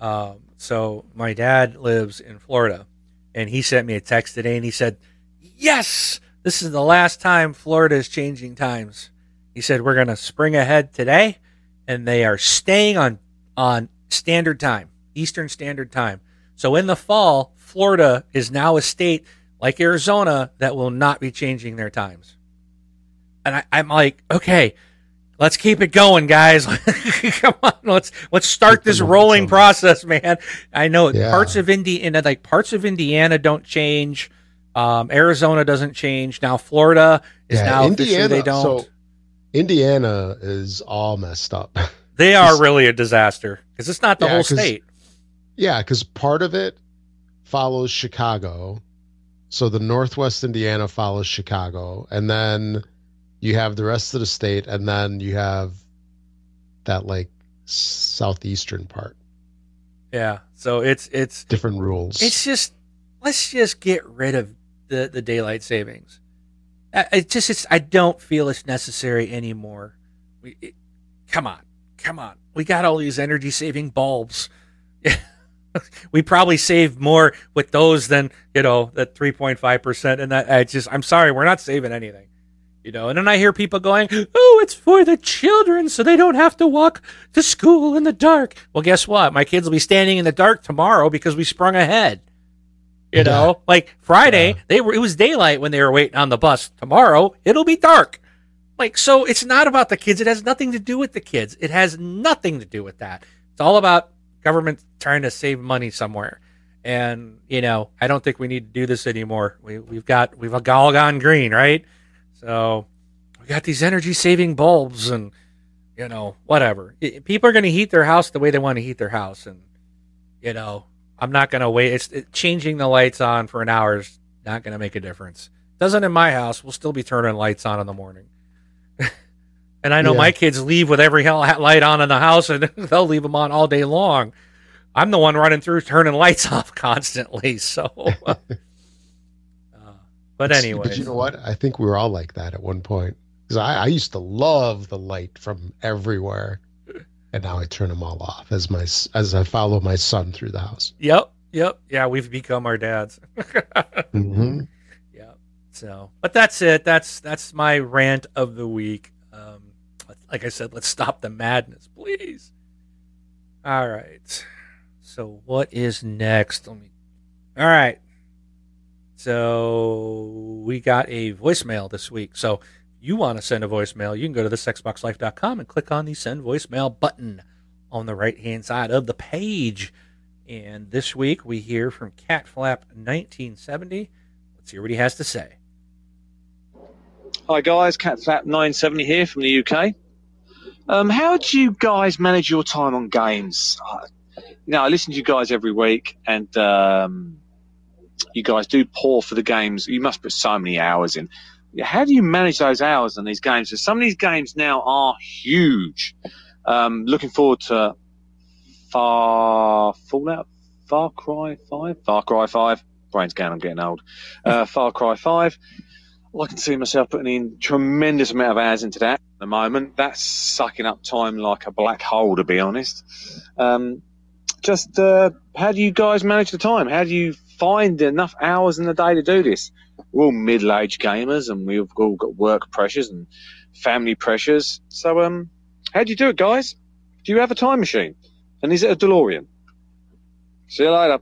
Um, so my dad lives in Florida, and he sent me a text today, and he said, "Yes, this is the last time Florida is changing times." He said we're gonna spring ahead today, and they are staying on on standard time, Eastern Standard Time. So in the fall, Florida is now a state like Arizona that will not be changing their times and I, I'm like, okay, let's keep it going, guys. [laughs] Come on, let's let's start Keep this rolling process, man. I know Yeah. parts of Indiana, like parts of Indiana, don't change. Um, Arizona doesn't change. Now Florida is now officially they don't. So Indiana is all messed up. [laughs] they are really a disaster because it's not the Yeah, whole state. Yeah, because part of it follows Chicago. So the Northwest Indiana follows Chicago. And then you have the rest of the state. And then you have that like southeastern part. Yeah. So it's it's Different rules. it's just let's just get rid of the the daylight savings. I- It just it's I don't feel it's necessary anymore. We it, come on, come on. We got all these energy saving bulbs. [laughs] we probably save more with those than you know that three point five percent. And that I just I'm sorry, we're not saving anything. You know, and then I hear people going, "Oh, it's for the children, so they don't have to walk to school in the dark." Well, guess what? My kids will be standing in the dark tomorrow because we sprung ahead. You know, like Friday, Yeah. they were it was daylight when they were waiting on the bus. Tomorrow, it'll be dark. Like so, it's not about the kids. It has nothing to do with the kids. It has nothing to do with that. It's all about government trying to save money somewhere. And you know, I don't think we need to do this anymore. We we've got we've all gone green, right? So we got these energy saving bulbs and you know whatever. People are going to heat their house the way they want to heat their house, and you know I'm not going to wait. It's it, changing the lights on for an hour is not going to make a difference. Doesn't in my house. We'll still be turning lights on in the morning. [laughs] and I know Yeah. my kids leave with every hell light on in the house, and [laughs] they'll leave them on all day long. I'm the one running through turning lights [laughs] off constantly. So, but anyway, But you know what? I think we were all like that at one point. Because I, I used to love the light from everywhere, and now I turn them all off as my as I follow my son through the house. Yep, yep, yeah. We've become our dads. [laughs] hmm yeah. So, but that's it. That's that's my rant of the week. Um, like I said, let's stop the madness, please. All right. So, what is next? Let me. All right. So we got a voicemail this week. So you want to send a voicemail, you can go to thisxboxlife.com and click on the send voicemail button on the right hand side of the page. And this week we hear from Catflap1970. Let's hear what he has to say. Hi guys, Catflap 970 here from the UK. Um, how do you guys manage your time on games? Uh, you I listen to you guys every week, and um, you guys do pour for the games. You must put so many hours in. How do you manage those hours on these games? Because some of these games now are huge. Um, looking forward to Far Fallout, Far Cry Five, Far Cry Five. Brain's going, I'm getting old. Uh, [laughs] Far Cry Five. I can see myself putting in tremendous amount of hours into that at the moment. That's sucking up time like a black hole, to be honest. Um, just uh, how do you guys manage the time? How do you find enough hours in the day to do this? We're all middle-aged gamers, and we've all got work pressures and family pressures. So, um, how do you do it, guys? Do you have a time machine? And is it a DeLorean? See you later.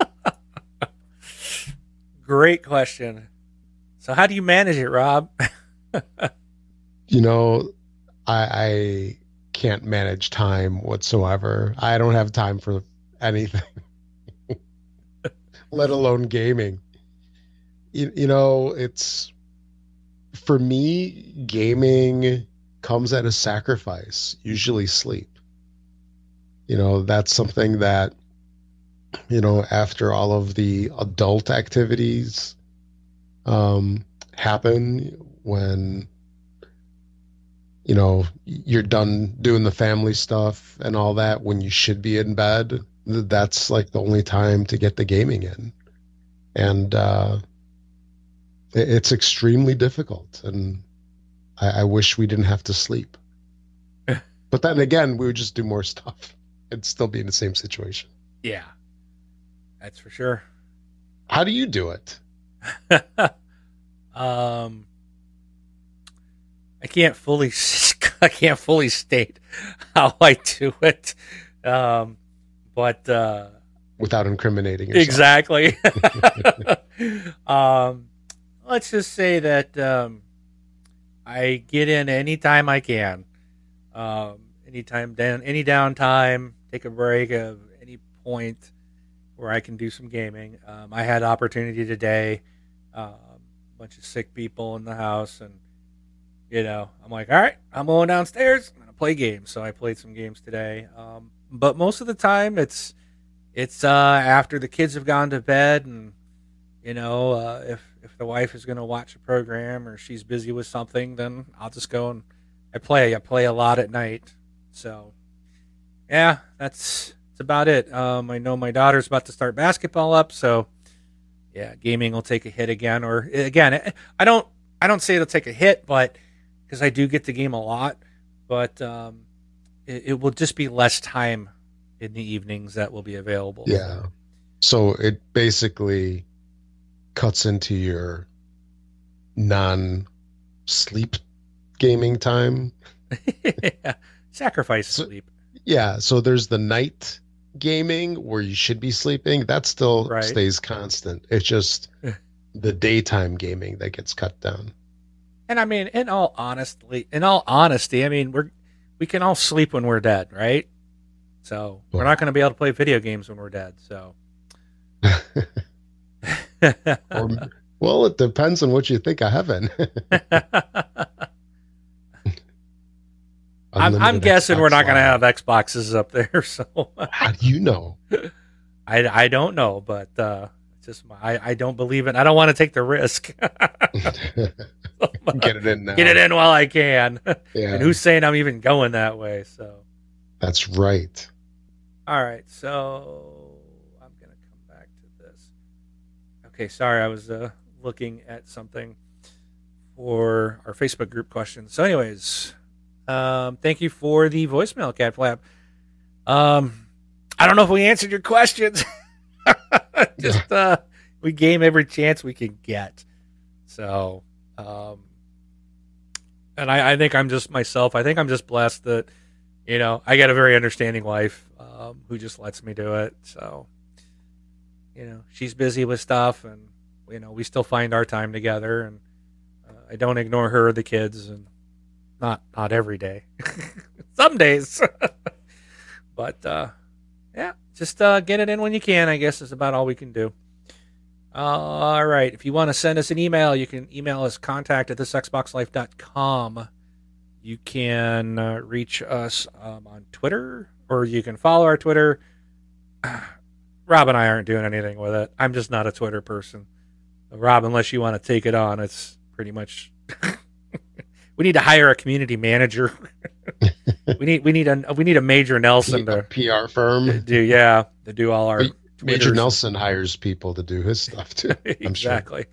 [laughs] Great question. So, how do you manage it, Rob? [laughs] You know, I, I can't manage time whatsoever. I don't have time for anything, let alone gaming. You, you know, it's for me, gaming comes at a sacrifice, usually sleep. You know, that's something that, you know, after all of the adult activities um, happen when you know you're done doing the family stuff and all that when you should be in bed that's like the only time to get the gaming in. And uh it- it's extremely difficult and I, I wish we didn't have to sleep. [laughs] But then again we would just do more stuff and still be in the same situation. Yeah, that's for sure. how do you do it? [laughs] Um, I can't fully [laughs] I can't fully state how I do it, um, but uh, without incriminating yourself exactly. [laughs] [laughs] um, let's just say that um, I get in anytime I can. Um, anytime down, any downtime, take a break of any point where I can do some gaming. Um, I had opportunity today. Um, a bunch of sick people in the house, and you know, I'm like, all right, I'm going downstairs. I'm gonna play games. So I played some games today. Um, but most of the time, it's it's uh, after the kids have gone to bed, and you know, uh, if if the wife is gonna watch a program or she's busy with something, then I'll just go and I play. I play a lot at night. So yeah, that's that's about it. Um, I know my daughter's about to start basketball up, so yeah, gaming will take a hit again. Or again, I don't I don't say it'll take a hit, but because I do get the game a lot, but um, it, it will just be less time in the evenings that will be available. Yeah. So it basically cuts into your non sleep gaming time. [laughs] yeah. Sacrifice So- sleep. Yeah. So there's the night gaming where you should be sleeping. That still Right. stays constant. It's just [laughs] the daytime gaming that gets cut down. And I mean, in all honestly, in all honesty, I mean, we're we can all sleep when we're dead, right? So we're not going to be able to play video games when we're dead. So, [laughs] Or, well, it depends on what you think of heaven. [laughs] I'm, I'm guessing we're not going to have Xboxes up there. [laughs] So How do you know? I, I don't know, but uh, just I, I don't believe it. I don't want to take the risk. [laughs] Get it in now. Get it in while I can. [laughs] Yeah, And who's saying I'm even going that way? So. that's right. All right, so I'm gonna come back to this. Okay, sorry, I was uh, looking at something for our Facebook group questions. So, anyways, um, thank you for the voicemail, Cat Flap. Um, I don't know if we answered your questions. [laughs] Just uh, we game every chance we can get. So, um, and I, I think I'm just myself. I think I'm just blessed that you know I got a very understanding wife um, who just lets me do it. So, you know, she's busy with stuff, and you know we still find our time together, and uh, I don't ignore her or the kids, and not not every day, [laughs] some days, [laughs] but uh, yeah, just uh, get it in when you can. I guess is about all we can do. All right. If you want to send us an email, you can email us contact at thisxboxlife.com. You can uh, reach us um, on Twitter, or you can follow our Twitter. [sighs] Rob and I aren't doing anything with it. I'm just not a Twitter person. Rob, unless you want to take it on, it's pretty much. [laughs] we need to hire a community manager. [laughs] we need we need a we need a Major Nelson to PR firm. do yeah to do all our Major Nelson hires people to do his stuff too. [laughs] I'm sure. exactly.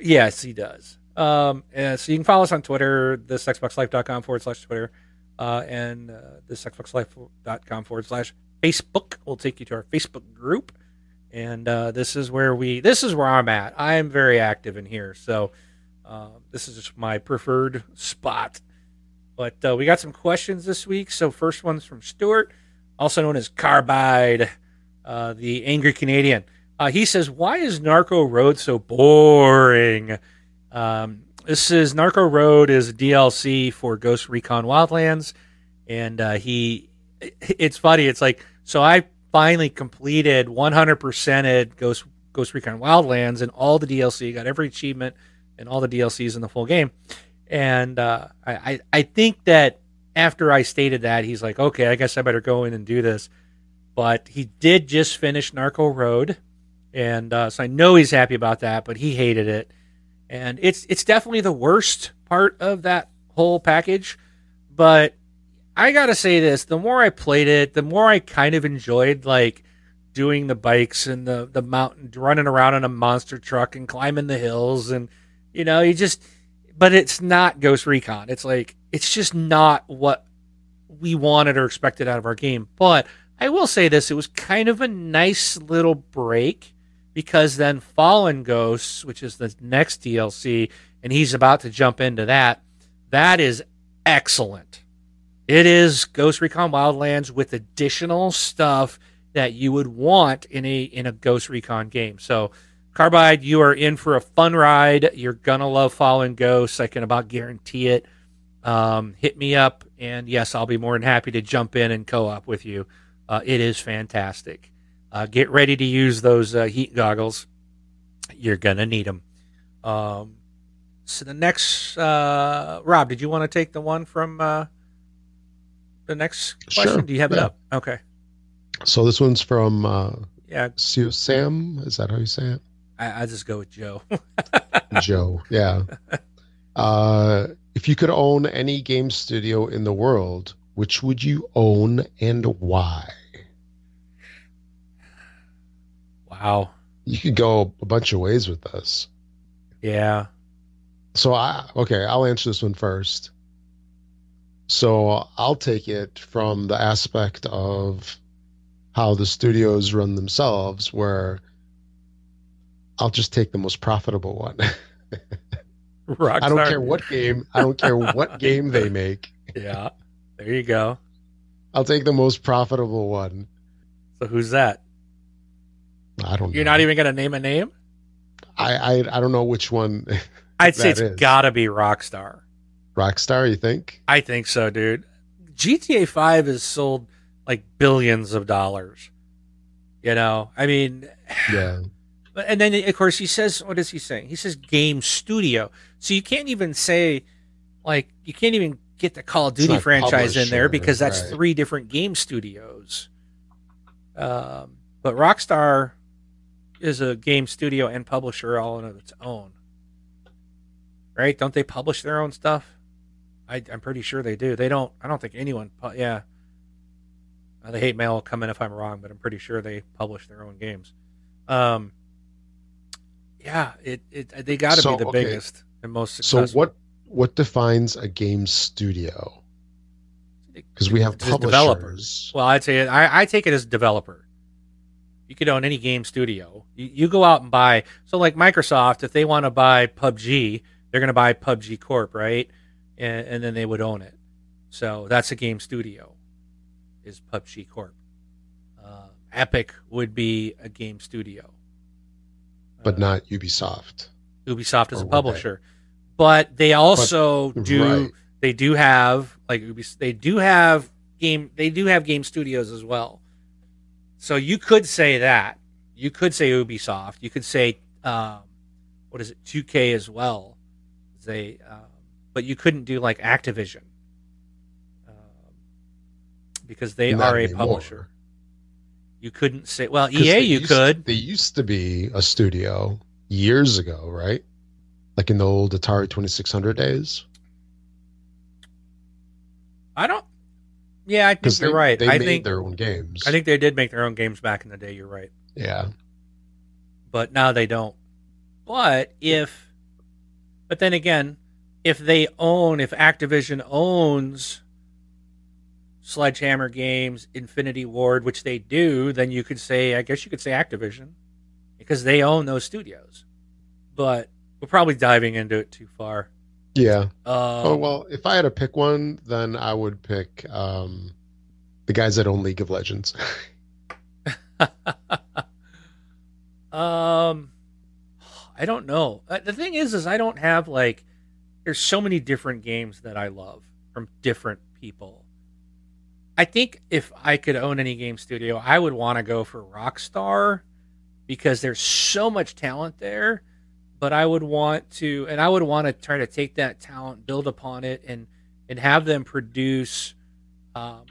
Yes, he does. Um, and so you can follow us on Twitter, thisxboxlife.com forward slash Twitter, uh, and uh, thisxboxlife.com forward slash Facebook will take you to our Facebook group. And uh, this is where we, this is where I'm at. I am very active in here. So uh, this is just my preferred spot. But uh, we got some questions this week. So first one's from Stuart, also known as Carbide, uh, the angry Canadian. Uh, he says, "Why is Narco Road so boring?" Um, this is Narco Road is a DLC for Ghost Recon Wildlands, and uh, he. It's funny. It's like so. I finally completed 100%ed Ghost Ghost Recon Wildlands and all the DLC. Got every achievement and all the DLCs in the full game, and uh, I I think that after I stated that, he's like, "Okay, I guess I better go in and do this." But he did just finish Narco Road and uh, so I know he's happy about that, but he hated it, and it's it's definitely the worst part of that whole package. But I gotta say this: the more I played it, the more I kind of enjoyed like doing the bikes and the the mountain, running around in a monster truck and climbing the hills, and you know, you just. But it's not Ghost Recon. It's like it's just not what we wanted or expected out of our game. But I will say this: it was kind of a nice little break because then Fallen Ghosts, which is the next DLC, and he's about to jump into that, that is excellent. It is Ghost Recon Wildlands with additional stuff that you would want in a in a Ghost Recon game. So Carbide, you are in for a fun ride. You're gonna love Fallen Ghosts. I can about guarantee it. Um, hit me up, and yes, I'll be more than happy to jump in and co-op with you. Uh, it is fantastic. Uh, get ready to use those uh, heat goggles. You're gonna need them. Um, so the next, uh, Rob, did you want to take the one from uh, the next question? Sure, Do you have it up? Okay. So this one's from uh, Yeah, Sue Sam. Is that how you say it? I, I just go with Joe. [laughs] Joe. Yeah. Uh, if you could own any game studio in the world, which would you own and why? Wow. You could go a bunch of ways with this. Yeah. So I okay, I'll answer this one first. So I'll take it from the aspect of how the studios run themselves, where I'll just take the most profitable one. [laughs] Rockstar. I don't care what game. I don't care what [laughs] game they make. Yeah. There you go. I'll take the most profitable one. So who's that? I don't. You're know. not even gonna name a name? I, I I don't know which one. [laughs] I'd say it's is. gotta be Rockstar. Rockstar, you think? I think so, dude. GTA 5 has sold like billions of dollars. You know, I mean, [sighs] Yeah. But- And then, of course, he says, what is he saying? He says game studio. So you can't even say, like, you can't even get the Call of Duty franchise in there because that's right. three different game studios. Um, but Rockstar is a game studio and publisher all on its own. Right? Don't they publish their own stuff? I, I'm pretty sure they do. They don't, I don't think anyone, yeah. Uh, the hate mail will come in if I'm wrong, but I'm pretty sure they publish their own games. Um, yeah, it, it they got to So, be the okay. biggest and most So successful. what what defines a game studio? Because we have publishers. developers. Well, I'd say I, I take it as developer. You could own any game studio. You, you go out and buy. So, like Microsoft, if they want to buy PUBG, they're going to buy PUBG Corp, right? And, and then they would own it. So that's a game studio. Is PUBG Corp. Uh, Epic would be a game studio, but Uh, not Ubisoft. Ubisoft is a would they? publisher. But they also do Right. they do have like Ubis- they do have game they do have game studios as well. So you could say that. You could say Ubisoft. You could say um, what is it 2K as well. They um, but you couldn't do like Activision. Um, because they Not are a anymore. publisher. You couldn't say well EA you used- could. They used to be a studio years ago, right? Like in the old Atari 2600 days. I don't Yeah, I think you're right. They I made think their own games. I think they did make their own games back in the day. You're right, Yeah. but now they don't. But if, but then again, if they own, if Activision owns Sledgehammer Games, Infinity Ward, which they do, then you could say, I guess you could say Activision, because they own those studios. But we're probably diving into it too far. Yeah. Um, oh well, if I had to pick one, then I would pick um, the guys that own League of Legends. [laughs] um, I don't know. Uh, The thing is, is I don't have like. There's so many different games that I love from different people. I think if I could own any game studio, I would want to go for Rockstar because there's so much talent there. But I would want to, and I would want to try to take that talent, build upon it, and and have them produce, um,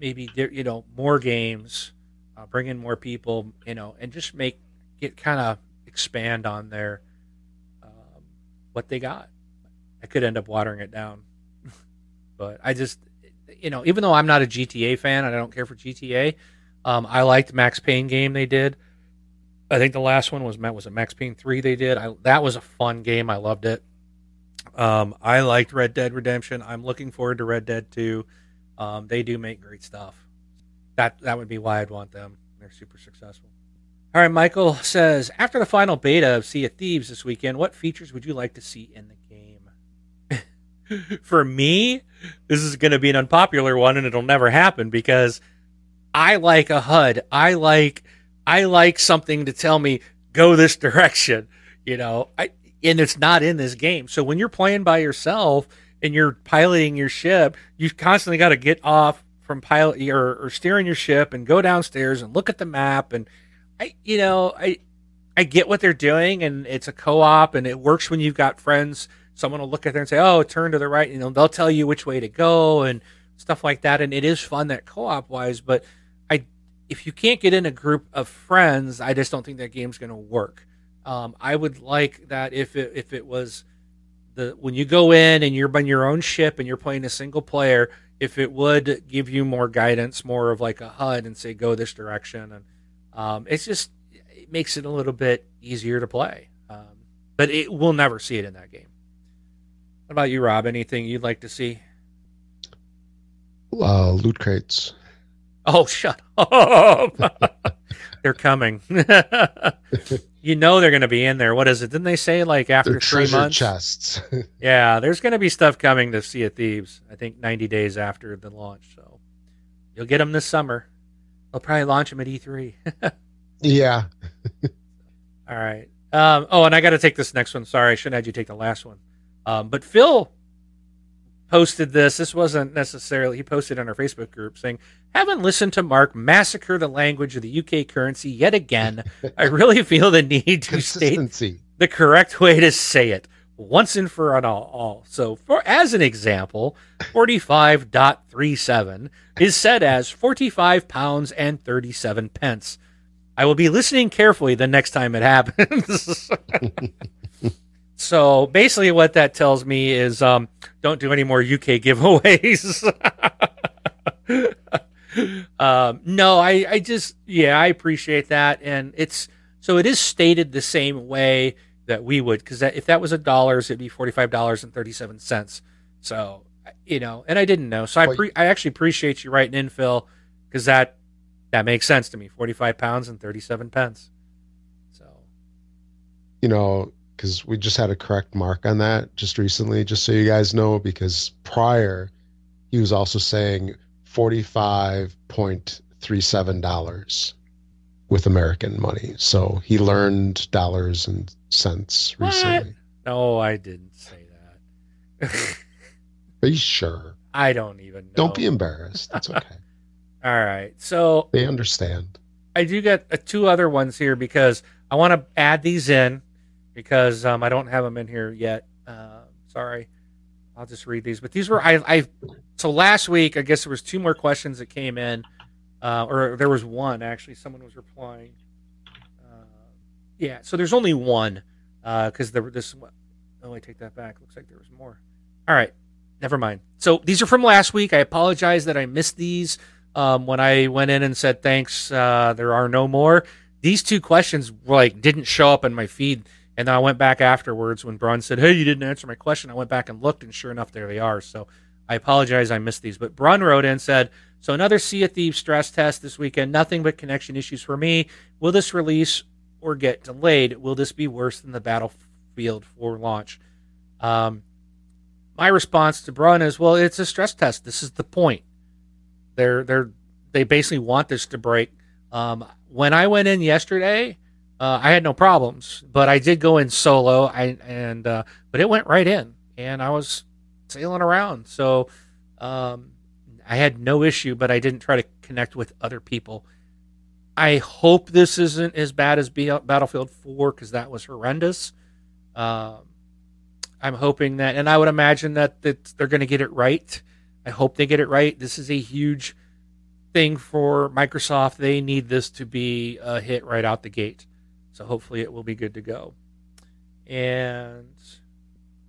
maybe you know more games, uh, bring in more people, you know, and just make get kind of expand on their um, what they got. I could end up watering it down, [laughs] but I just you know even though I'm not a GTA fan and I don't care for GTA, um, I liked Max Payne game they did. I think the last one was was a Max Payne three they did. I that was a fun game. I loved it. Um, I liked Red Dead Redemption. I'm looking forward to Red Dead two. Um, they do make great stuff. That that would be why I'd want them. They're super successful. All right, Michael says after the final beta of Sea of Thieves this weekend, what features would you like to see in the game? [laughs] For me, this is going to be an unpopular one, and it'll never happen because I like a HUD. I like I like something to tell me go this [laughs] direction. You know, I and it's not in this game. So when you're playing by yourself and you're piloting your ship, you've constantly got to get off from pilot or, or steering your ship and go downstairs and look at the map and I you know I I get what they're doing and it's a co-op and it works when you've got friends. Someone will look at there and say, "Oh, turn to the right." You know, they'll tell you which way to go and stuff like that. And it is fun that co-op wise, but if you can't get in a group of friends, I just don't think that game's going to work. Um, I would like that if it if it was the when you go in and you're on your own ship and you're playing a single player, if it would give you more guidance, more of like a HUD and say go this direction, and um, it's just it makes it a little bit easier to play. Um, but it we'll never see it in that game. What about you, Rob? Anything you'd like to see? Uh, loot crates. Oh, shut up! [laughs] they're coming. [laughs] you know they're going to be in there. What is it? Didn't they say like after three months? chests. [laughs] Yeah, there's going to be stuff coming to Sea of Thieves. I think 90 days after the launch. So you'll get them this summer. They'll probably launch them at E3. yeah. All right. Um, oh, and I got to take this next one. Sorry, I shouldn't have had you take the last one. Um, but Phil posted this. This wasn't necessarily, he posted on our Facebook group saying, Haven't listened to Mark massacre the language of the UK currency yet again. I [laughs] really feel the need to state the correct way to say it once and for all. all. So, for as an example, 45.37 is said as 45 pounds and 37 pence. I will be listening carefully the next time it happens. [laughs] [laughs] so, basically, what that tells me is um, don't do any more UK [laughs] giveaways. [laughs] um, no, I, I just, yeah, I appreciate that. And it's, so it is stated the same way that we would, because if that was a dollars, it'd be forty-five dollars and thirty-seven cents. So you know, and I didn't know, so I pre- I actually appreciate you writing in, Phil, because that that makes sense to me. Forty-five pounds and thirty-seven pence. So You know, because we just had a correct mark on that just recently, just so you guys know, because prior he was also saying $45.37 with American money. So he learned dollars and cents recently. What? no, I didn't say that. [laughs] Are you sure? I don't even know. Don't be embarrassed. That's okay. [laughs] All right, so they understand. I do get uh, two other ones here because I want to add these in because um, I don't have them in here yet. Uh, sorry, I'll just read these. But these were I, I so last week I guess there was two more questions that came in, uh, or there was one actually. Someone was replying. Uh, yeah, so there's only one because there this. Oh, I take that back. Looks like there was more. All right, never mind. So these are from last week. I apologize that I missed these um, when I went in and said thanks. Uh, there are no more. These two questions like didn't show up in my feed, and then I went back afterwards when Braun said, "Hey, you didn't answer my question." I went back and looked, and sure enough, there they are. So I apologize, I missed these. But Braun wrote in said, "So another Sea of Thieves stress test this weekend. Nothing but connection issues for me. Will this release or get delayed? Will this be worse than the Battlefield 4 launch?" Um, my response to Braun is, "Well, it's a stress test. This is the point. They're they're they basically want this to break." Um, when I went in yesterday, uh, I had no problems, but I did go in solo. I and uh, but it went right in, and I was sailing around. So um, I had no issue, but I didn't try to connect with other people. I hope this isn't as bad as B- Battlefield 4 because that was horrendous. Um, I'm hoping that, and I would imagine that, that they're going to get it right. I hope they get it right. This is a huge thing for Microsoft. They need this to be a hit right out the gate. So hopefully it will be good to go. And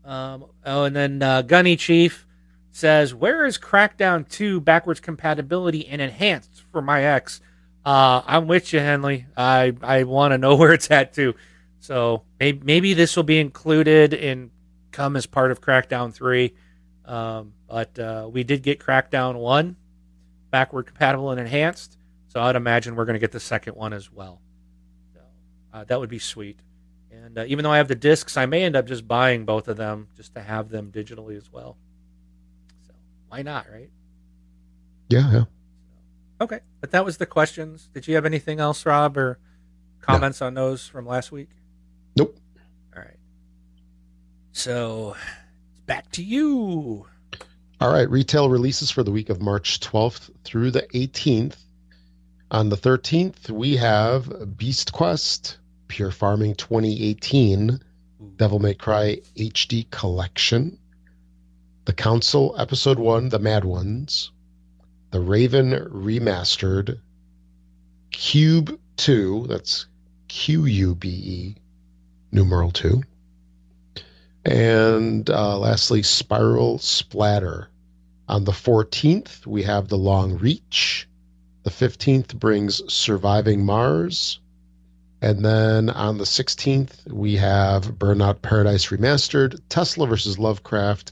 um, oh, and then uh, Gunny Chief says, "Where is Crackdown 2 backwards compatibility and enhanced for my X?" Uh, I'm with you, Henley. I I want to know [laughs] where it's at too. So maybe maybe this will be included and come as part of Crackdown 3. Um, but uh, we did get Crackdown 1 backward compatible and enhanced. So I'd imagine we're going to get the second one as well. Uh, that would be sweet. And uh, even though I have the discs, I may end up just buying both of them just to have them digitally as well. So why not, right? Yeah, yeah. Okay, but that was the questions. Did you have anything else, Rob, or comments on those from last week? Nope. All right. So it's back to you. All right, retail releases for the week of March 12th through the 18th. On the 13th, we have Beast Quest, Pure Farming 2018, Devil May Cry HD Collection, The Council Episode 1, The Mad Ones, The Raven Remastered, Cube 2, that's Q U B E, numeral 2. And uh, lastly, Spiral Splatter. On the 14th, we have The Long Reach. The 15th brings Surviving Mars. And then on the 16th, we have Burnout Paradise Remastered, Tesla versus Lovecraft,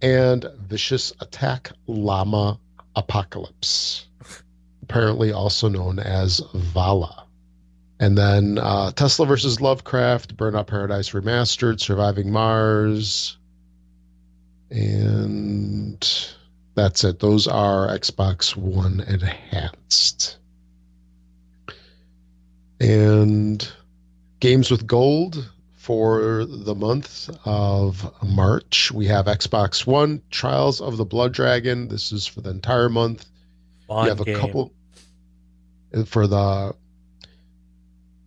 and Vicious Attack Llama Apocalypse, apparently also known as Vala. And then uh, Tesla versus Lovecraft, Burnout Paradise Remastered, Surviving Mars, and that's it. Those are Xbox One enhanced. And games with gold for the month of March, we have Xbox One Trials of the Blood Dragon. This is for the entire month. Fun you have a game. couple for the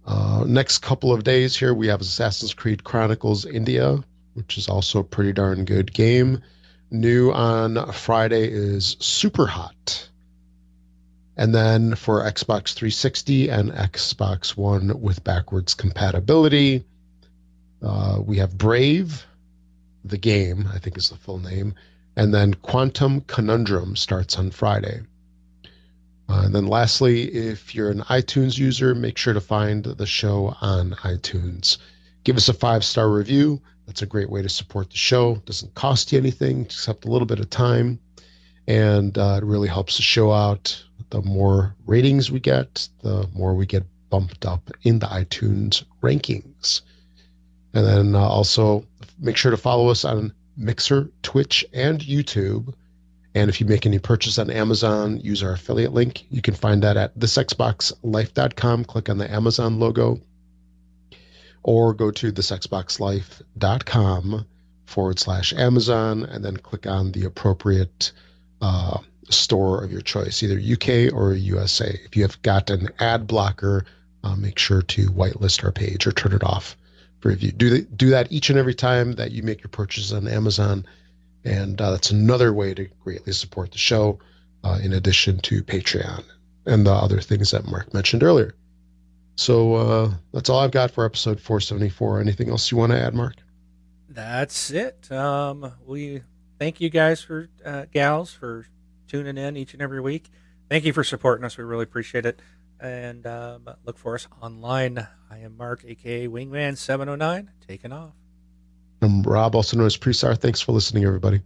uh, next couple of days here. We have Assassin's Creed Chronicles India, which is also a pretty darn good game. New on Friday is Super Hot. And then for Xbox 360 and Xbox One with backwards compatibility, uh, we have Brave, the game, I think is the full name. And then Quantum Conundrum starts on Friday. Uh, and then lastly, if you're an iTunes user, make sure to find the show on iTunes. Give us a five star review. That's a great way to support the show. Doesn't cost you anything except a little bit of time. And uh, it really helps the show out. The more ratings we get, the more we get bumped up in the iTunes rankings. And then uh, also make sure to follow us on Mixer, Twitch, and YouTube. And if you make any purchase on Amazon, use our affiliate link. You can find that at thisxboxlife.com. Click on the Amazon logo or go to thisxboxlife.com forward slash Amazon and then click on the appropriate uh, store of your choice, either UK or USA. If you have got an ad blocker, uh, make sure to whitelist our page or turn it off for review. Do, the, do that each and every time that you make your purchase on Amazon. And uh, that's another way to greatly support the show, uh, in addition to Patreon and the other things that Mark mentioned earlier. So uh, that's all I've got for episode 474. Anything else you want to add, Mark? That's it. Um, we thank you guys for uh, gals for tuning in each and every week. Thank you for supporting us. We really appreciate it. And um, look for us online. I am Mark, aka Wingman709, taking off. I'm Rob, also known as Presar. Thanks for listening, everybody.